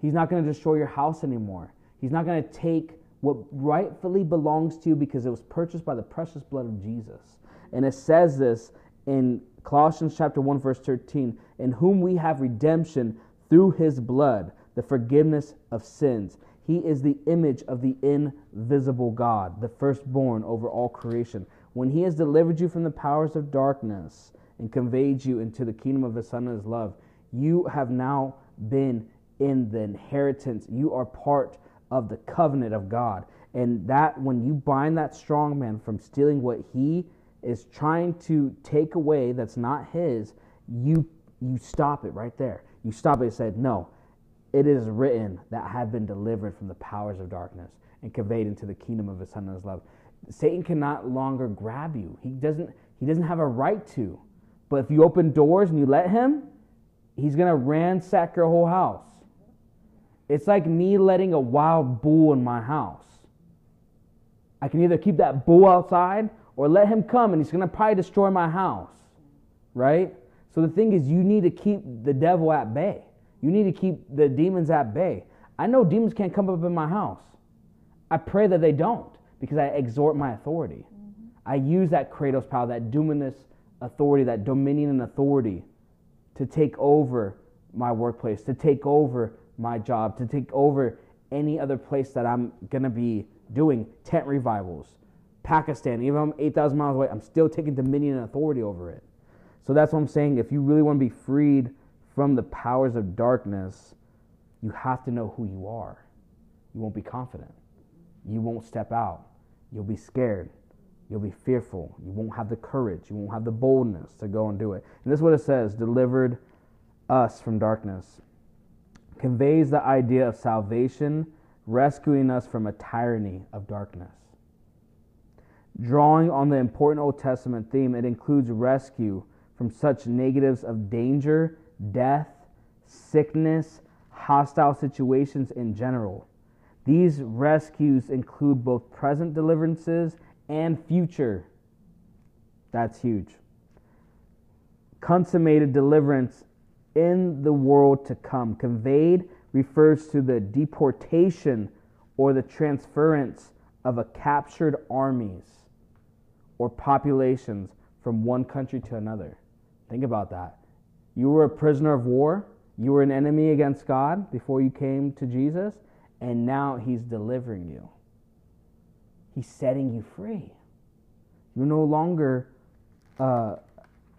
He's not going to destroy your house anymore. He's not going to take what rightfully belongs to you because it was purchased by the precious blood of Jesus. And it says this in Colossians chapter 1 verse 13, in whom we have redemption through his blood, the forgiveness of sins. He is the image of the invisible God, the firstborn over all creation. When he has delivered you from the powers of darkness and conveyed you into the kingdom of his Son of his love, you have now been in the inheritance. You are part of the covenant of God. And that when you bind that strong man from stealing what he is trying to take away that's not his, you you stop it right there. You stop it and say, No, it is written that I have been delivered from the powers of darkness and conveyed into the kingdom of his son and his love. Satan cannot longer grab you. He doesn't he doesn't have a right to. But if you open doors and you let him, he's gonna ransack your whole house. It's like me letting a wild bull in my house. I can either keep that bull outside or let him come and he's going to probably destroy my house. Right? So the thing is, you need to keep the devil at bay. You need to keep the demons at bay. I know demons can't come up in my house. I pray that they don't because I exhort my authority. Mm-hmm. I use that kratos power, that dominus authority, that dominion and authority to take over my workplace, to take over my job, to take over any other place that I'm going to be doing tent revivals. Pakistan, even if I'm 8,000 miles away, I'm still taking dominion and authority over it. So that's what I'm saying. If you really want to be freed from the powers of darkness, you have to know who you are. You won't be confident. You won't step out. You'll be scared. You'll be fearful. You won't have the courage. You won't have the boldness to go and do it. And this is what it says delivered us from darkness conveys the idea of salvation, rescuing us from a tyranny of darkness. Drawing on the important Old Testament theme, it includes rescue from such negatives of danger, death, sickness, hostile situations in general. These rescues include both present deliverances and future. That's huge. Consummated deliverance in the world to come. Conveyed refers to the deportation or the transference of a captured armies or populations from one country to another. Think about that. You were a prisoner of war, you were an enemy against God before you came to Jesus, and now He's delivering you. He's setting you free. You're no longer uh,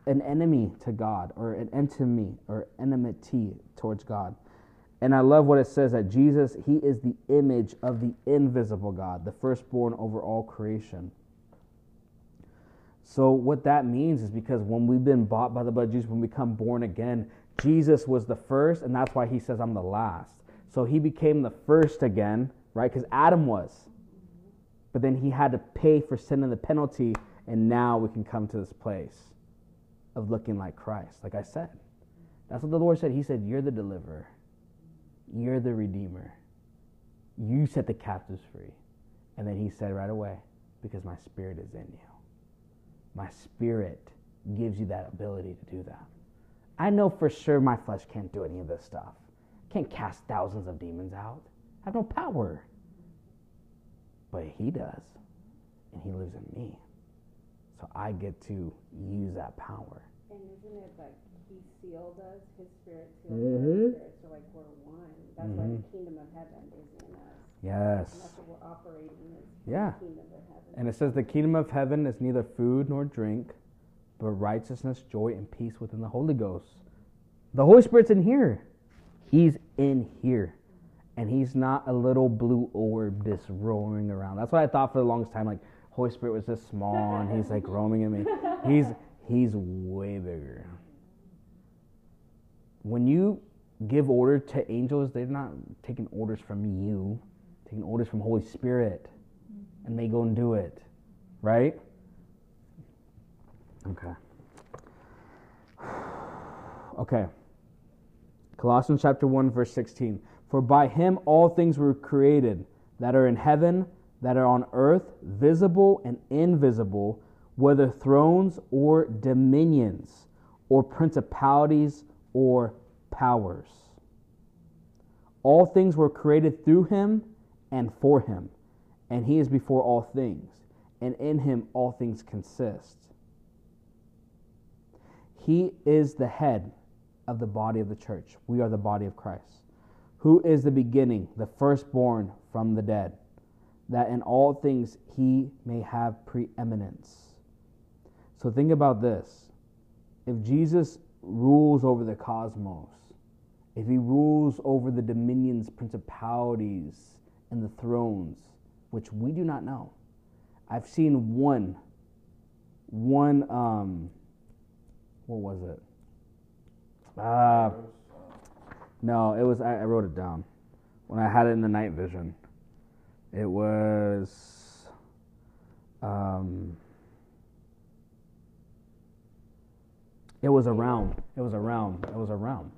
an enemy to God or an enemy or enmity towards God. And I love what it says that Jesus, he is the image of the invisible God, the firstborn over all creation. So, what that means is because when we've been bought by the blood of Jesus, when we become born again, Jesus was the first, and that's why he says, I'm the last. So, he became the first again, right? Because Adam was. But then he had to pay for sin and the penalty, and now we can come to this place of looking like Christ, like I said. That's what the Lord said. He said, You're the deliverer, you're the redeemer, you set the captives free. And then he said right away, Because my spirit is in you. My spirit gives you that ability to do that. I know for sure my flesh can't do any of this stuff. Can't cast thousands of demons out. I have no power. But he does. And he lives in me. So I get to use that power. And isn't it like he sealed us, his spirit sealed Mhm. our spirit, so like we're one. That's why Mhm. the kingdom of heaven is in us. Yes. And that's what we're operating in. Yeah. The kingdom of heaven. And it says the kingdom of heaven is neither food nor drink, but righteousness, joy, and peace within the Holy Ghost. The Holy Spirit's in here. He's in here. And he's not a little blue orb just roaming around. That's what I thought for the longest time. Like Holy Spirit was just small and he's like roaming in me. He's he's way bigger. When you give order to angels, they're not taking orders from you, taking orders from Holy Spirit and they go and do it. Right? Okay. Okay. Colossians chapter 1 verse 16. For by him all things were created that are in heaven, that are on earth, visible and invisible, whether thrones or dominions, or principalities or powers. All things were created through him and for him, and he is before all things, and in him all things consist. He is the head of the body of the church. We are the body of Christ, who is the beginning, the firstborn from the dead, that in all things he may have preeminence. So think about this. If Jesus rules over the cosmos, if he rules over the dominions, principalities, and the thrones, which we do not know, I've seen one, one, um, what was it? Uh, no, it was, I, I wrote it down when I had it in the night vision. It was, um, it was a realm. It was a realm. It was a realm.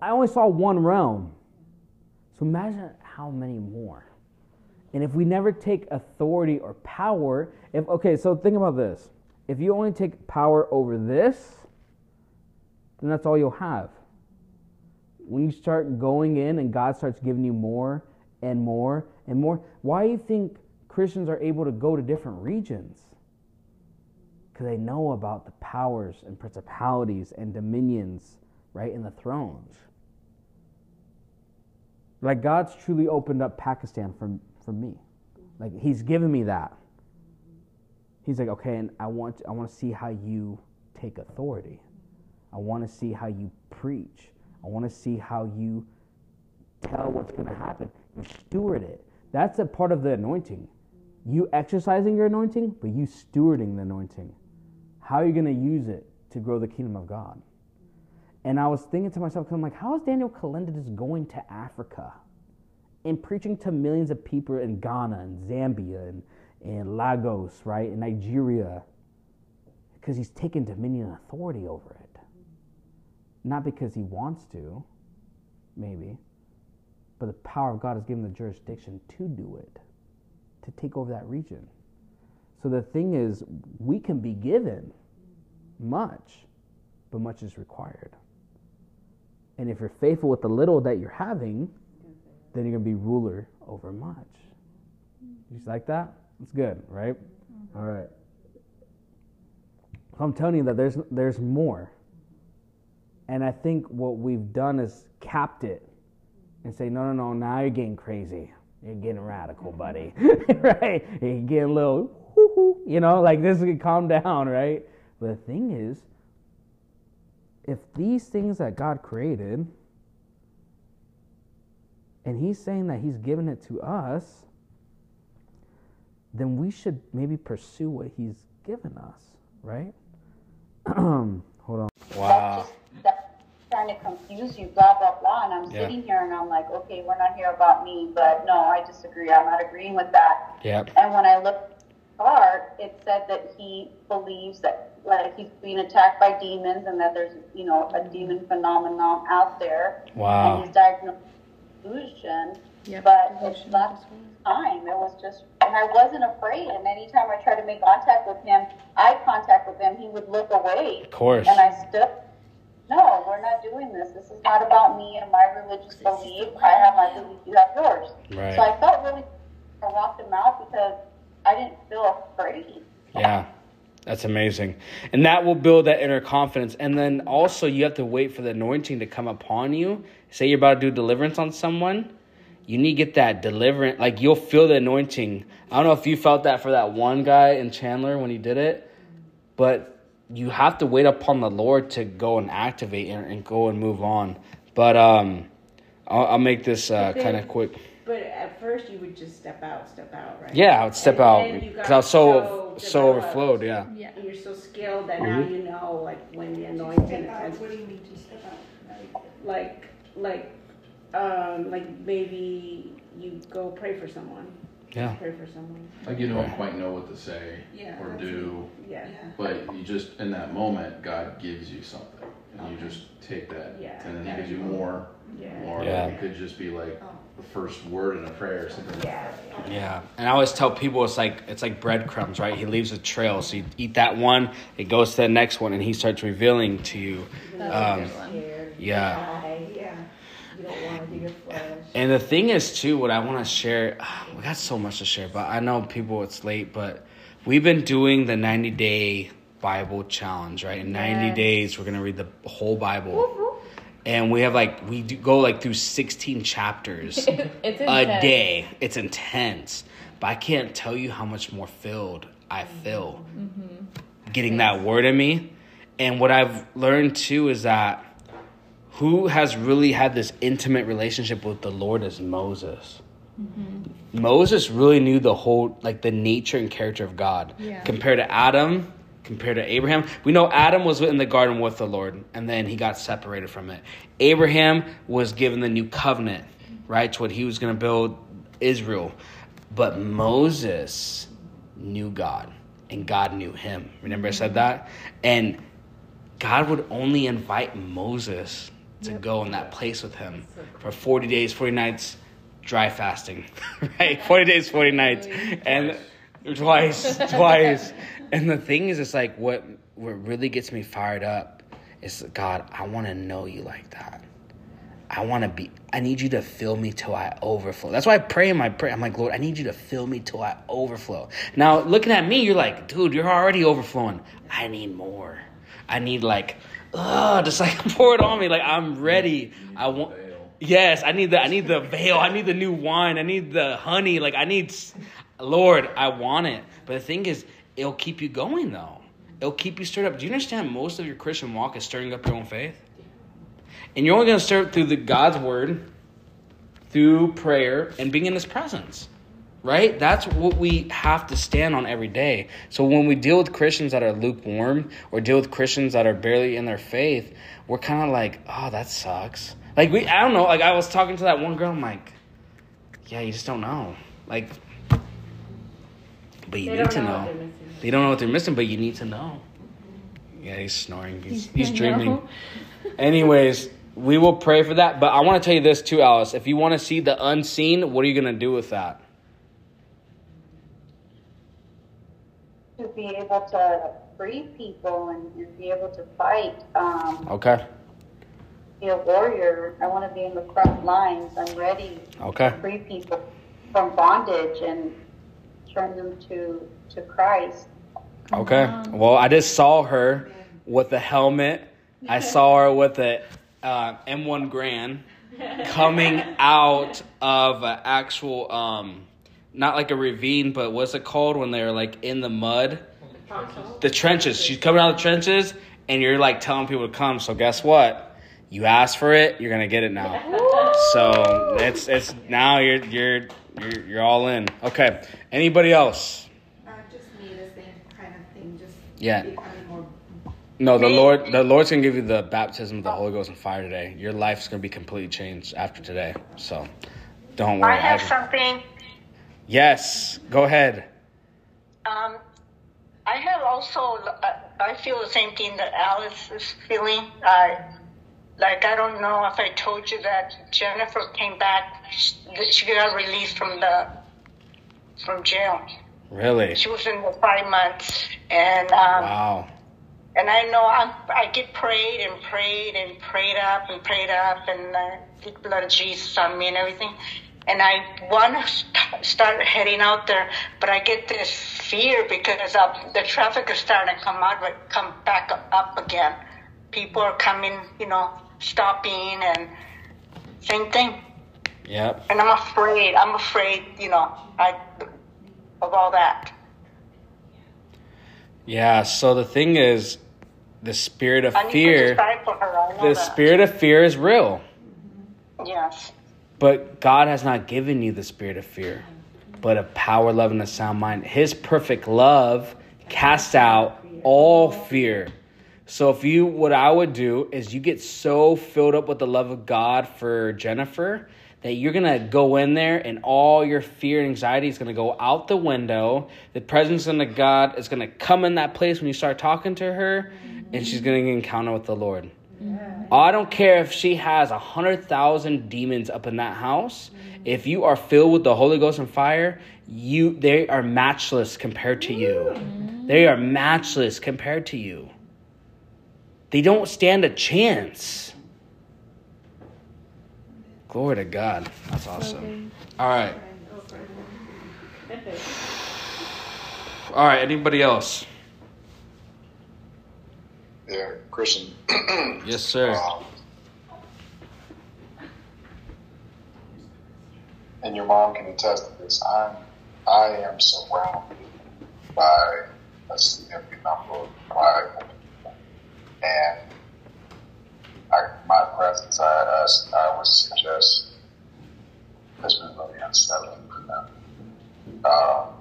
I only saw one realm. So imagine how many more. And if we never take authority or power, if okay, so think about this. If you only take power over this, then that's all you'll have. When you start going in and God starts giving you more and more and more, why do you think Christians are able to go to different regions? Because they know about the powers and principalities and dominions, right, and the thrones. Like God's truly opened up Pakistan for, for me. Like He's given me that. He's like, okay, and I want I want to see how you take authority. I want to see how you preach. I want to see how you tell what's going to happen. Steward it. That's a part of the anointing. You exercising your anointing, but you stewarding the anointing. How are you going to use it to grow the kingdom of God? And I was thinking to myself, I'm like, how is Daniel Kolenda just going to Africa and preaching to millions of people in Ghana and Zambia and, and Lagos, right, in Nigeria? Because he's taken dominion authority over it. Not because he wants to, maybe, but the power of God has given the jurisdiction to do it, to take over that region. So the thing is, we can be given much, but much is required. And if you're faithful with the little that you're having, then you're going to be ruler over much. You just like that? That's good, right? Mm-hmm. All right. So I'm telling you that there's there's more. And I think what we've done is capped it and say, no, no, no, now you're getting crazy. You're getting radical, mm-hmm. buddy. right? You're getting a little, you know, like this is calm down, right? But the thing is, if these things that God created, and He's saying that He's given it to us, then we should maybe pursue what He's given us, right? Hold on. Wow. That's trying to confuse you, blah, blah, blah. And I'm Yeah. sitting here and I'm like, okay, we're not here about me, but no, I disagree. I'm not agreeing with that. Yep. And when I looked at the chart, it said that he believes that, like, he's being attacked by demons and that there's, you know, a demon phenomenon out there. Wow. And he's diagnosed with delusion. Yep, But delusion it's last disorder. time. It was just, and I wasn't afraid. And anytime I tried to make contact with him, eye contact with him, he would look away. Of course. And I stood. No, we're not doing this. This is not about me and my religious belief. I have my belief. You have yours. Right. So I felt really. I walked him out because I didn't feel afraid. Yeah. That's amazing. And that will build that inner confidence. And then also, you have to wait for the anointing to come upon you. Say you're about to do deliverance on someone. You need to get that deliverance. Like, you'll feel the anointing. I don't know if you felt that for that one guy in Chandler when he did it, but you have to wait upon the Lord to go and activate and, and go and move on. But um, I'll, I'll make this uh, kind of quick. But at first, you would just step out, step out, right? Yeah, I would step And out because I was so so developed. overflowed. Yeah. Yeah. And you're so skilled that Mhm. now you know, like, when the anointing Step out, what do you mean to step out? Like, like, um, like maybe you go pray for someone. Yeah. Pray for someone. Like you don't quite know what to say Yeah, or do, Yeah. but you just in that moment, God gives you something, and you just take that, Yeah. and then He gives you more, Yeah. more. Yeah. It could just be like the first word in a prayer, or something. Yeah. Yeah, and I always tell people it's like it's like breadcrumbs, right? He leaves a trail, so you eat that one, it goes to the next one, and he starts revealing to you. That's Um, a good one. Scared. Yeah. Yeah. You don't want to do your flesh. And the thing is, too, what I want to share, we got so much to share, but I know people, it's late, but we've been doing the 90 day Bible challenge, right? In 90 Yes. days, we're going to read the whole Bible. And we have like, we do go like through 16 chapters a day. It's intense. But I can't tell you how much more filled I feel mm-hmm. Mm-hmm. getting that word in me. And what I've learned too is that who has really had this intimate relationship with the Lord is Moses. Mm-hmm. Moses really knew the whole, like the nature and character of God. Yeah. Compared to Adam, compared to Abraham. We know Adam was in the garden with the Lord, and then he got separated from it. Abraham was given the new covenant, right? To what he was going to build Israel. But Moses knew God, and God knew him. Remember, I said mm-hmm. that? And God would only invite Moses to go in that place with him for 40 days, 40 nights, dry fasting, right? 40 days, 40 nights. And twice, twice. And the thing is, it's like what, what really gets me fired up is God, I want to know you like that. I want to be, I need you to fill me till I overflow. That's why I pray in my prayer. I'm like, Lord, I need you to fill me till I overflow. Now, looking at me, you're like, dude, you're already overflowing. I need more. I need like, ugh, just like pour it on me. Like I'm ready. I want. Yes, I need the I need the veil. I need the new wine. I need the honey. Like I need, Lord, I want it. But the thing is, it'll keep you going though. It'll keep you stirred up. Do you understand? Most of your Christian walk is stirring up your own faith, and you're only going to stir it through the God's word, through prayer, and being in His presence right? That's what we have to stand on every day. So when we deal with Christians that are lukewarm or deal with Christians that are barely in their faith, we're kind of like, oh, that sucks. Like we, I don't know. Like I was talking to that one girl. I'm like, yeah, you just don't know. Like, but you They need to know know. They don't know what they're missing, but you need to know. Yeah, he's snoring. He's he's dreaming. Anyways, we will pray for that. But I want to tell you this too, Alice. If you want to see the unseen, what are you gonna do with that? To be able to free people and, and be able to fight, um, Okay. be a warrior. I want to be in the front lines. I'm ready Okay. to free people from bondage and turn them to to Christ. Okay. Well, I just saw her with the helmet. I saw her with the uh, M1 Garand coming out of an actual um, not like a ravine, but what's it called when they're like in the mud? The trenches. She's coming out of the trenches, and you're like telling people to come. So guess what? You asked for it, you're gonna get it now. So it's it's now you're you're you're, you're all in. Okay. Anybody else? Uh, just me, the same kind of thing, just Yeah. more. No, the Lord the Lord's gonna give you the baptism of the Holy Ghost and fire today. Your life's gonna be completely changed after today. So don't worry. I have I- something. Yes, go ahead. Um, I have also. Uh, I feel the same thing that Alice is feeling. I like. I don't know if I told you that Jennifer came back. She, she got released from the from jail. Really? She was in the five months, and um, Wow. and I know I'm, I get prayed and prayed and prayed up and prayed up and uh, the blood of Jesus on me and everything. And I want to st- start heading out there, but I get this fear because of the traffic is starting to come out, but come back up again. People are coming, you know, stopping and same thing. Yep. And I'm afraid. I'm afraid, you know, I of all that. Yeah, so the thing is the spirit of I need to fear disciple her. I know the that. spirit of fear is real. Yes. But God has not given you the spirit of fear, but a power, love, and a sound mind. His perfect love casts out all fear. So if you what I would do is you get so filled up with the love of God for Jennifer that you're gonna go in there and all your fear and anxiety is gonna go out the window. The presence of God is gonna come in that place when you start talking to her, and she's gonna encounter with the Lord. I don't care if she has a hundred thousand demons up in that house. If you are filled with the Holy Ghost and fire, you they are matchless compared to you. Mm. They are matchless compared to you. They don't stand a chance. Glory to God. That's awesome. All right. All right. Anybody else? Yeah, Christian. Yes, sir. Um, and your mom can attest to this. I'm, I am surrounded by a significant number of prideful people, and I, my presence, I, I, I would suggest, has been really unsettling for them. Um,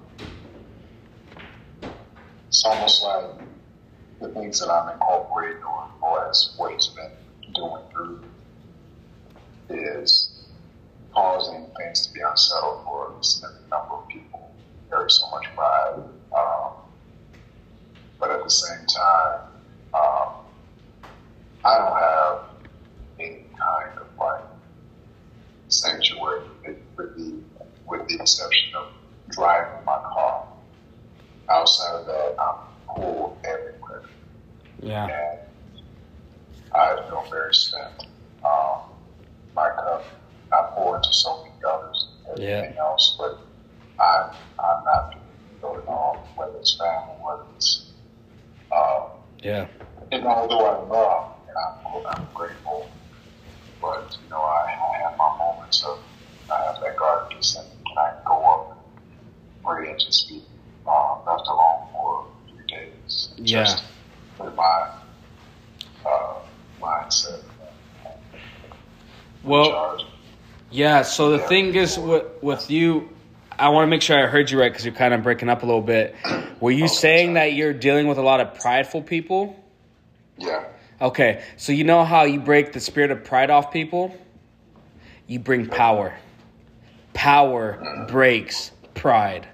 it's almost like the things that I'm incorporating or, or as what been doing through is causing things to be unsettled for a significant number of people. There is so much pride. Um, but at the same time, um, I don't have any kind of like sanctuary with the, with the exception of driving my car. Outside of that, I'm pulled everywhere. Yeah. And I feel very spent. Um, my cup, I pour into so many others and everything else, but I'm, I'm not at all, whether it's family, whether it's, um, Yeah. and although I love and I'm, I'm grateful, but you know, I, I have my moments of I have that God peace and I go up and pray and just be uh, left alone for days. Yeah. Just with my uh, mindset. Well, yeah. So the thing is, with with you, I want to make sure I heard you right because you're kind of breaking up a little bit. Were you saying that you're dealing with a lot of prideful people? Yeah. Okay, so you know how you break the spirit of pride off people? You bring power. Power breaks pride.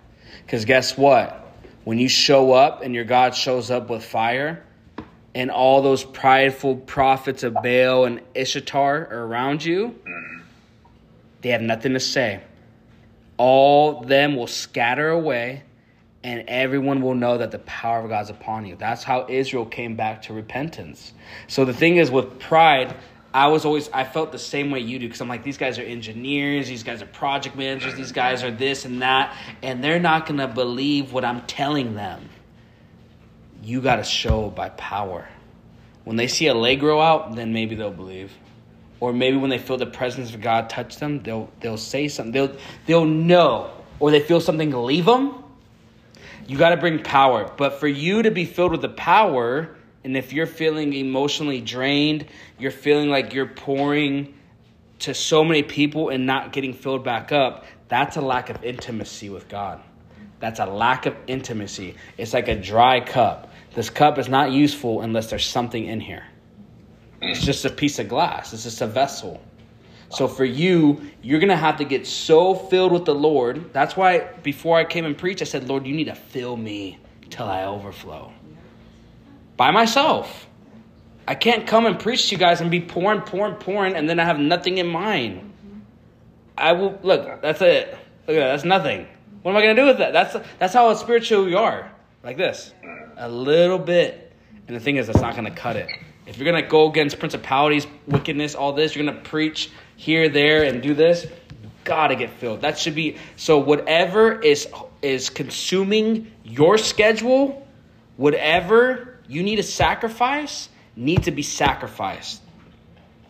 Because guess what? When you show up and your God shows up with fire, and all those prideful prophets of Baal and Ishtar are around you, they have nothing to say. All them will scatter away, and everyone will know that the power of God's upon you. That's how Israel came back to repentance. So the thing is with pride, I was always I felt the same way you do because I'm like these guys are engineers, these guys are project managers, these guys are this and that, and they're not gonna believe what I'm telling them. You gotta show by power. When they see a leg grow out, then maybe they'll believe. Or maybe when they feel the presence of God touch them, they'll they'll say something. They'll they'll know or they feel something leave them, you got to bring power. But for you to be filled with the power, and if you're feeling emotionally drained, you're feeling like you're pouring to so many people and not getting filled back up, that's a lack of intimacy with God. That's a lack of intimacy. It's like a dry cup. This cup is not useful unless there's something in here. It's just a piece of glass, it's just a vessel. So for you, you're going to have to get so filled with the Lord. That's why before I came and preached, I said, Lord, you need to fill me till I overflow. By myself. I can't come and preach to you guys and be pouring, pouring, pouring, and then I have nothing in mind. I will look. That's it. Look at that. That's nothing. What am I gonna do with that? That's that's how spiritual we are. Like this, a little bit. And the thing is, that's not gonna cut it. If you're gonna go against principalities, wickedness, all this, you're gonna preach here, there, and do this. You gotta get filled. That should be so. Whatever is is consuming your schedule, whatever you need to sacrifice, need to be sacrificed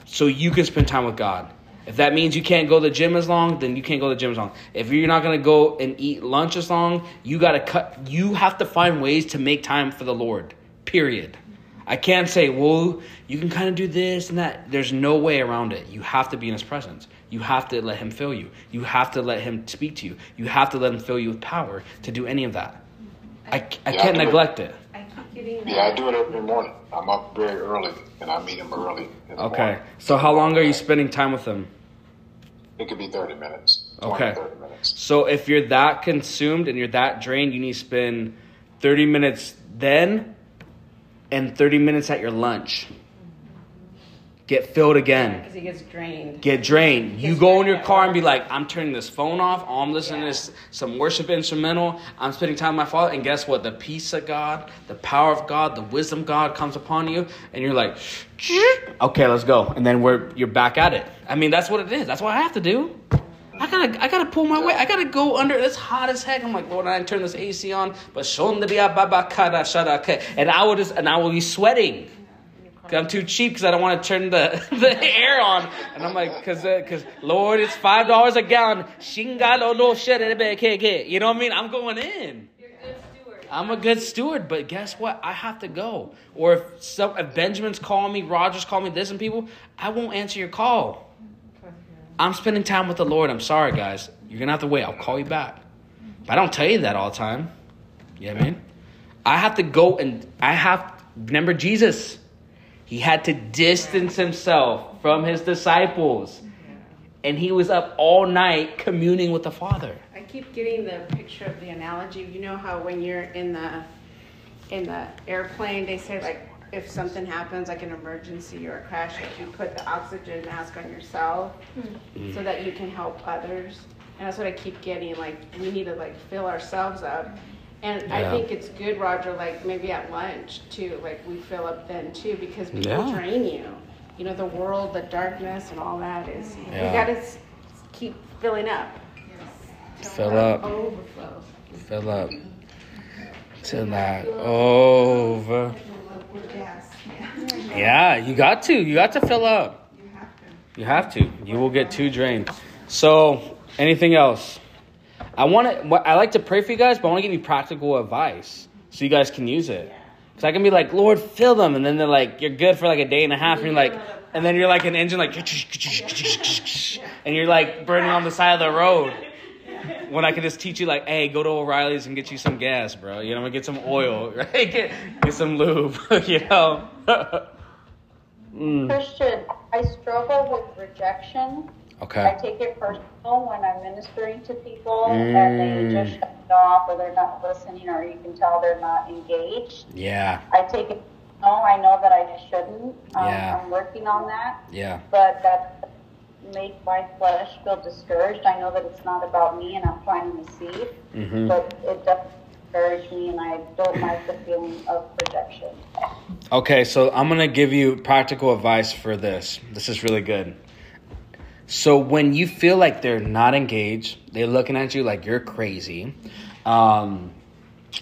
so you can spend time with God. If that means you can't go to the gym as long, then you can't go to the gym as long. If you're not going to go and eat lunch as long, you got to cut you have to find ways to make time for the Lord. Period. I can't say, "Well, you can kind of do this and that." There's no way around it. You have to be in his presence. You have to let him fill you. You have to let him speak to you. You have to let him fill you with power to do any of that. I, I can't it. neglect it. I keep. Yeah, I do it every morning. I'm up very early and I meet him early. Okay. morning. So how long are you spending time with him? It could be 30 minutes. 20, Okay. 30 minutes. So if you're that consumed and you're that drained, you need to spend 30 minutes then and 30 minutes at your lunch. Get filled again. Because he gets drained. Get drained. You go in your car and be like, I'm turning this phone off. Oh, I'm listening to some worship instrumental. I'm spending time with my Father. And guess what? The peace of God, the power of God, the wisdom of God comes upon you. And you're like, okay, let's go. And then we're, you're back at it. I mean, that's what it is. That's what I have to do. I gotta, I gotta pull my weight. I gotta go under. It's hot as heck. I'm like, Lord, I turn this AC on, but shon the bia ba ba kada shada ke. and I will just, and I will be sweating. 'Cause I'm too cheap because I don't want to turn the, the air on, and I'm like, cause, uh, cause Lord, it's five dollars a gallon. Shingalo no shit in the bed, can't get. You know what I mean? I'm going in. I'm a good steward, but guess what? I have to go. Or if some, if Benjamin's calling me, Roger's calling me, this and people, I won't answer your call. I'm spending time with the Lord. I'm sorry, guys. You're gonna have to wait. I'll call you back. But I don't tell you that all the time. You know what I mean? I have to go and I have remember Jesus. He had to distance himself from his disciples. And he was up all night communing with the Father. I keep getting the picture of the analogy. You know how when you're in the in the airplane, they say like if something happens, like an emergency or a crash, you put the oxygen mask on yourself Mm. so that you can help others. And that's what I keep getting. Like we need to like fill ourselves up. And I Yeah. think it's good, Roger, like maybe at lunch too, like we fill up then too, because people Yeah. drain you. You know, the world, the darkness and all that is, Yeah. we gotta s- keep filling up. Fill up. Overflow. Fill up. Till that over. Yeah, you got to. You got to fill up. you have to. You have to. You will get too drained. So, anything else? I want to. I like to pray for you guys, but I want to give you practical advice so you guys can use it. Because I can be like, Lord, fill them, and then they're like, you're good for like a day and a half, and you're like, and then you're like an engine, like, and you're like burning on the side of the road. When I can just teach you, like, hey, go to O'Reilly's and get you some gas, bro. You know, I'm get some oil, right? Get, get some lube, you know. Mm, Christian, I struggle with rejection. Okay. I take it personal when I'm ministering to people Mm. and they just shut off or they're not listening or you can tell they're not engaged. Yeah. I take it no, I know that I shouldn't. Um, Yeah. I'm working on that. Yeah. But that make my flesh feel discouraged. I know that it's not about me and I'm trying to receive. Mhm. But it does discourage me and I don't like the feeling of rejection. Okay, so I'm gonna give you practical advice for this. This is really good. So when you feel like they're not engaged, they're looking at you like you're crazy. Um,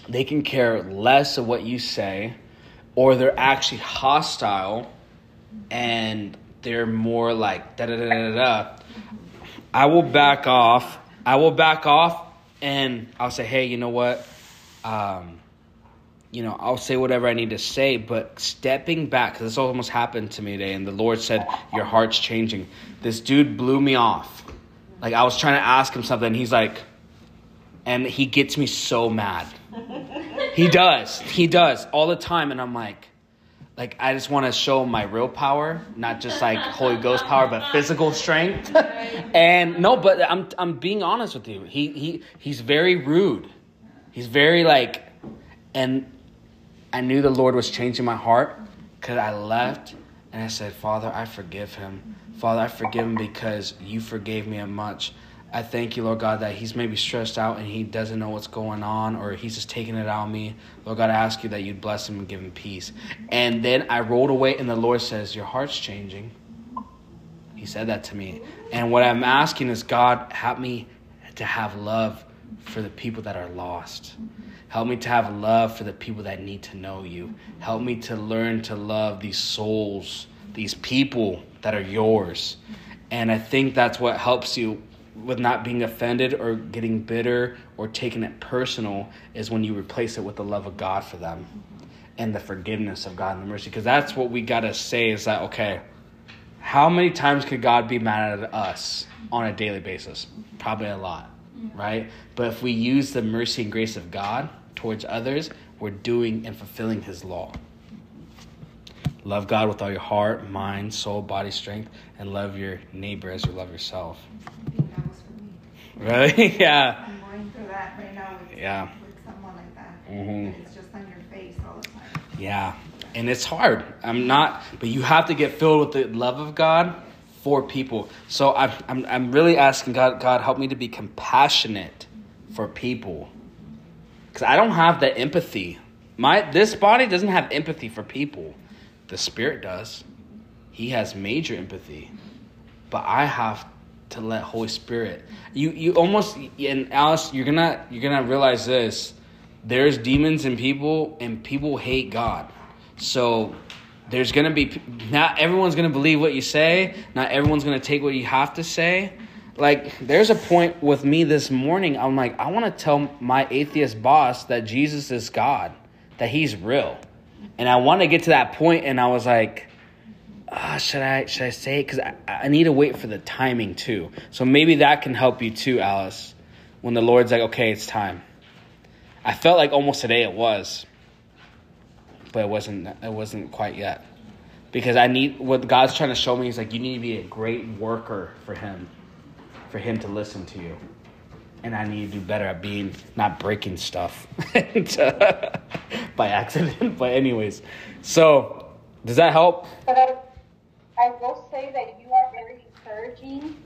they can care less of what you say, or they're actually hostile, and they're more like da da da da da. I will back off. I will back off and I'll say, hey, you know what? Um, you know, I'll say whatever I need to say, but stepping back, because this almost happened to me today, and the Lord said, Your heart's changing. This dude blew me off. Like, I was trying to ask him something, he's like, and he gets me so mad. He does. He does all the time, and I'm like, like I just want to show my real power, not just like Holy Ghost power, but physical strength. and no, but I'm I'm being honest with you. He he he's very rude. He's very like, and I knew the Lord was changing my heart because I left and I said, Father, I forgive him. Father, I forgive him because you forgave me a much. I thank you, Lord God, that he's maybe stressed out and he doesn't know what's going on or he's just taking it out on me. Lord God, I ask you that you'd bless him and give him peace. And then I rolled away and the Lord says, Your heart's changing. He said that to me. And what I'm asking is, God, help me to have love for the people that are lost. Help me to have love for the people that need to know you. Help me to learn to love these souls, these people that are yours. And I think that's what helps you with not being offended or getting bitter or taking it personal is when you replace it with the love of God for them and the forgiveness of God and the mercy. Because that's what we got to say is that, okay, how many times could God be mad at us on a daily basis? Probably a lot, right? But if we use the mercy and grace of God towards others, we're doing and fulfilling His law. Love God with all your heart, mind, soul, body, strength, and love your neighbor as you love yourself. Really? yeah. I'm going through that right now with, Yeah. with someone like that. Mhm. And it's just on your face all the time. Yeah. And it's hard. I'm not, but you have to get filled with the love of God for people. So I'm, I'm, I'm really asking God, God, help me to be compassionate for people. Because I don't have the empathy. My This body doesn't have empathy for people. The Spirit does. He has major empathy. But I have to let Holy Spirit. You you almost and Alice, you're gonna you're gonna realize this. There's demons in people, and people hate God. So there's gonna be not everyone's gonna believe what you say. Not everyone's gonna take what you have to say. Like there's a point with me this morning. I'm like, I want to tell my atheist boss that Jesus is God, that He's real, and I want to get to that point. And I was like, ah, should I should I say it? Because I, I need to wait for the timing too. So maybe that can help you too, Alice. When the Lord's like, okay, it's time. I felt like almost today it was, but it wasn't. It wasn't quite yet. Because I need what God's trying to show me is like you need to be a great worker for Him, for Him to listen to you, and I need to do better at being not breaking stuff uh, by accident. But anyways, so does that help? I, I will say that you are very encouraging.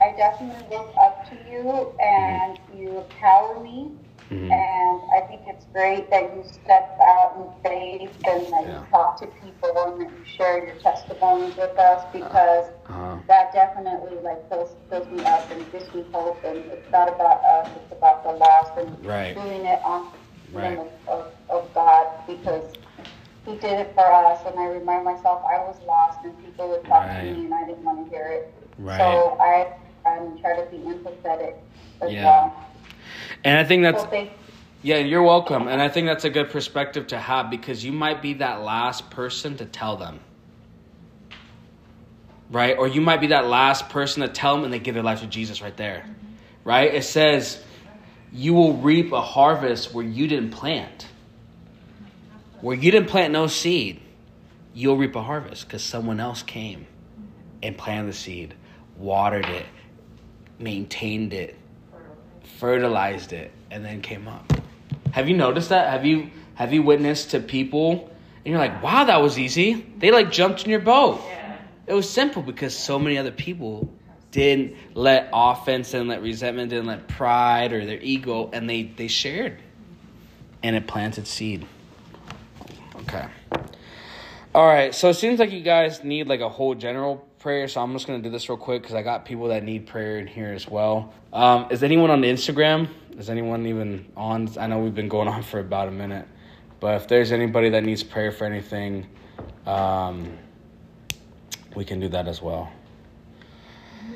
I definitely look up to you and you empower me. Mhm. And I think it's great that you step out in faith and that you talk to people and that you share your testimonies with us because Uh-huh. that definitely like fills, fills me up and gives me hope. And it's not about us; it's about the lost and Right. doing it on the Right. name of, of, of God because He did it for us. And I remind myself I was lost and people would talk Right. to me and I didn't want to hear it. Right. So I um, try to be empathetic as Yeah. well. And I think that's thank yeah, you're welcome. And I think that's a good perspective to have because you might be that last person to tell them. Right? Or you might be that last person to tell them and they give their life to Jesus right there. Mm-hmm. Right? It says you will reap a harvest where you didn't plant. Where you didn't plant no seed, you'll reap a harvest because someone else came and planted the seed, watered it, maintained it, fertilized it, and then came up. Have you noticed that? Have you have you witnessed to people and you're like, wow, that was easy. They like jumped in your boat. It was simple because so many other people didn't let offense, didn't let resentment, didn't let pride or their ego, and they they shared, and it planted seed. Okay. All right. So it seems like you guys need like a whole general prayer, so I'm just going to do this real quick because I got people that need prayer in here as well. Um, is anyone on Instagram? Is anyone even on? I know we've been going on for about a minute, but if there's anybody that needs prayer for anything, um, we can do that as well.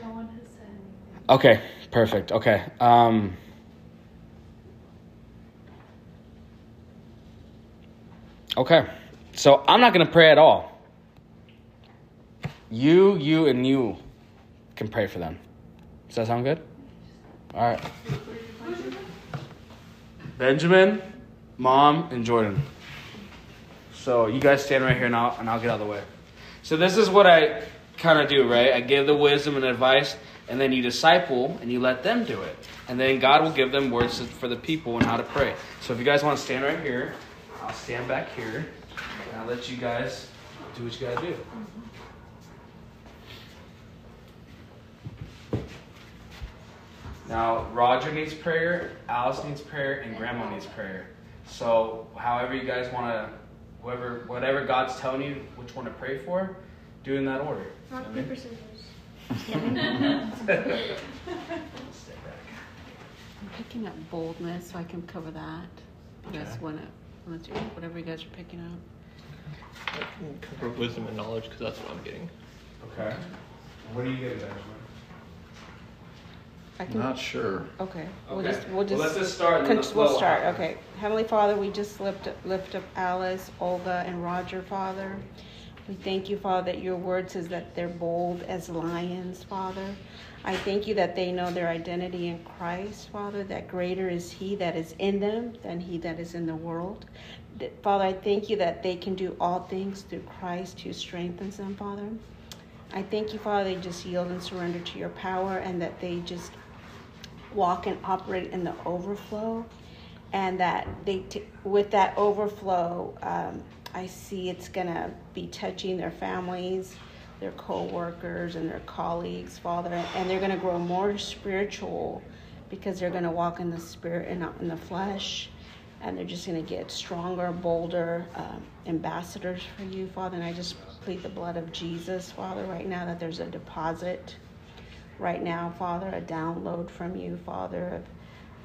No one has said anything. Okay, perfect. Okay. Um, okay. So I'm not going to pray at all. You, you, and you can pray for them. Does that sound good? All right. Benjamin, Mom, and Jordan. So you guys stand right here I'll, and I'll get out of the way. So this is what I kind of do, right? I give the wisdom and advice, and then you disciple and you let them do it. And then God will give them words for the people and how to pray. So if you guys want to stand right here, I'll stand back here, and I'll let you guys do what you got to do. Now, Roger needs prayer, Alice needs prayer, and Grandma needs prayer. So, however you guys want to, whoever, whatever God's telling you which one to pray for, do in that order. Rock, paper, scissors. I'm picking up boldness, so I can cover that. You guys Okay. wanna, wanna whatever you guys are picking up? I can cover wisdom and knowledge because that's what I'm getting. Okay. What are you getting, Benjamin? I can. Not sure. Okay, we'll Okay. just, we'll Well, just. let's just start and then con- the We'll start, happen. okay. Heavenly Father, we just lift, up- lift up Alice, Olga, and Roger, Father. We thank you, Father, that your word says that they're bold as lions, Father. I thank you that they know their identity in Christ, Father, that greater is He that is in them than He that is in the world. That- Father, I thank you that they can do all things through Christ who strengthens them, Father. I thank you, Father, they just yield and surrender to your power and that they just walk and operate in the overflow and that they t- with that overflow um, i see it's going to be touching their families their co-workers and their colleagues father and they're going to grow more spiritual because they're going to walk in the spirit and not in the flesh and they're just going to get stronger bolder um, ambassadors for you father and i just plead the blood of jesus father right now that there's a deposit right now, Father, a download from you, Father,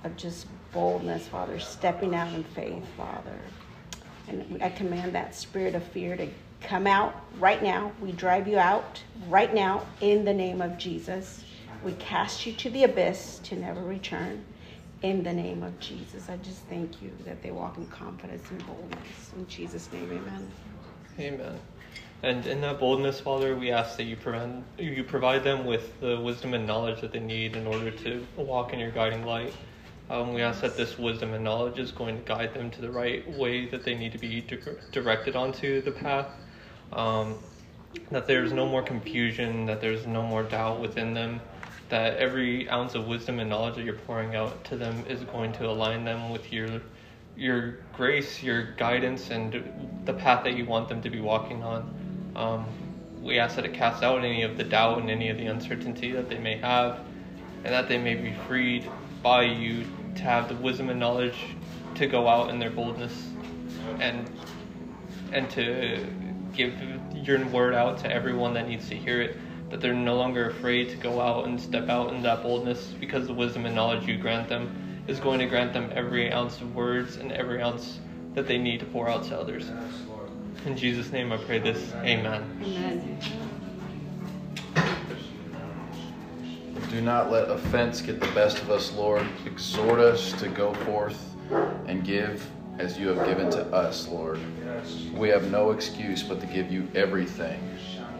of, of just boldness, Father, stepping out in faith, Father. And I command that spirit of fear to come out right now. We drive you out right now in the name of Jesus. We cast you to the abyss to never return in the name of Jesus. I just thank you that they walk in confidence and boldness. In Jesus' name, amen. Amen. And in that boldness, Father, we ask that you provide, you provide them with the wisdom and knowledge that they need in order to walk in your guiding light. Um, we ask that this wisdom and knowledge is going to guide them to the right way that they need to be di- directed onto the path. Um, that there's no more confusion, that there's no more doubt within them, that every ounce of wisdom and knowledge that you're pouring out to them is going to align them with your your grace, your guidance, and the path that you want them to be walking on. Um, we ask that it casts out any of the doubt and any of the uncertainty that they may have, and that they may be freed by you to have the wisdom and knowledge to go out in their boldness and and to give your word out to everyone that needs to hear it. That they're no longer afraid to go out and step out in that boldness because the wisdom and knowledge you grant them is going to grant them every ounce of words and every ounce that they need to pour out to others. In Jesus' name I pray this. Amen. Amen. Do not let offense get the best of us, Lord. Exhort us to go forth and give as you have given to us, Lord. We have no excuse but to give you everything.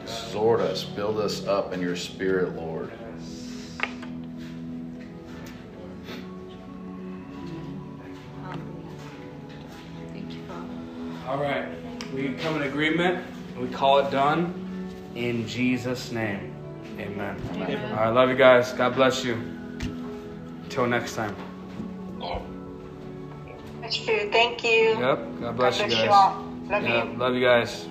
Exhort us, build us up in your spirit, Lord. Thank you, All right. We come in agreement. And we call it done in Jesus' name. Amen. Amen. All right. Love you guys. God bless you. Until next time. That's true. Thank you. Yep. God bless, God bless you you all. Love Yep, you. Love you guys.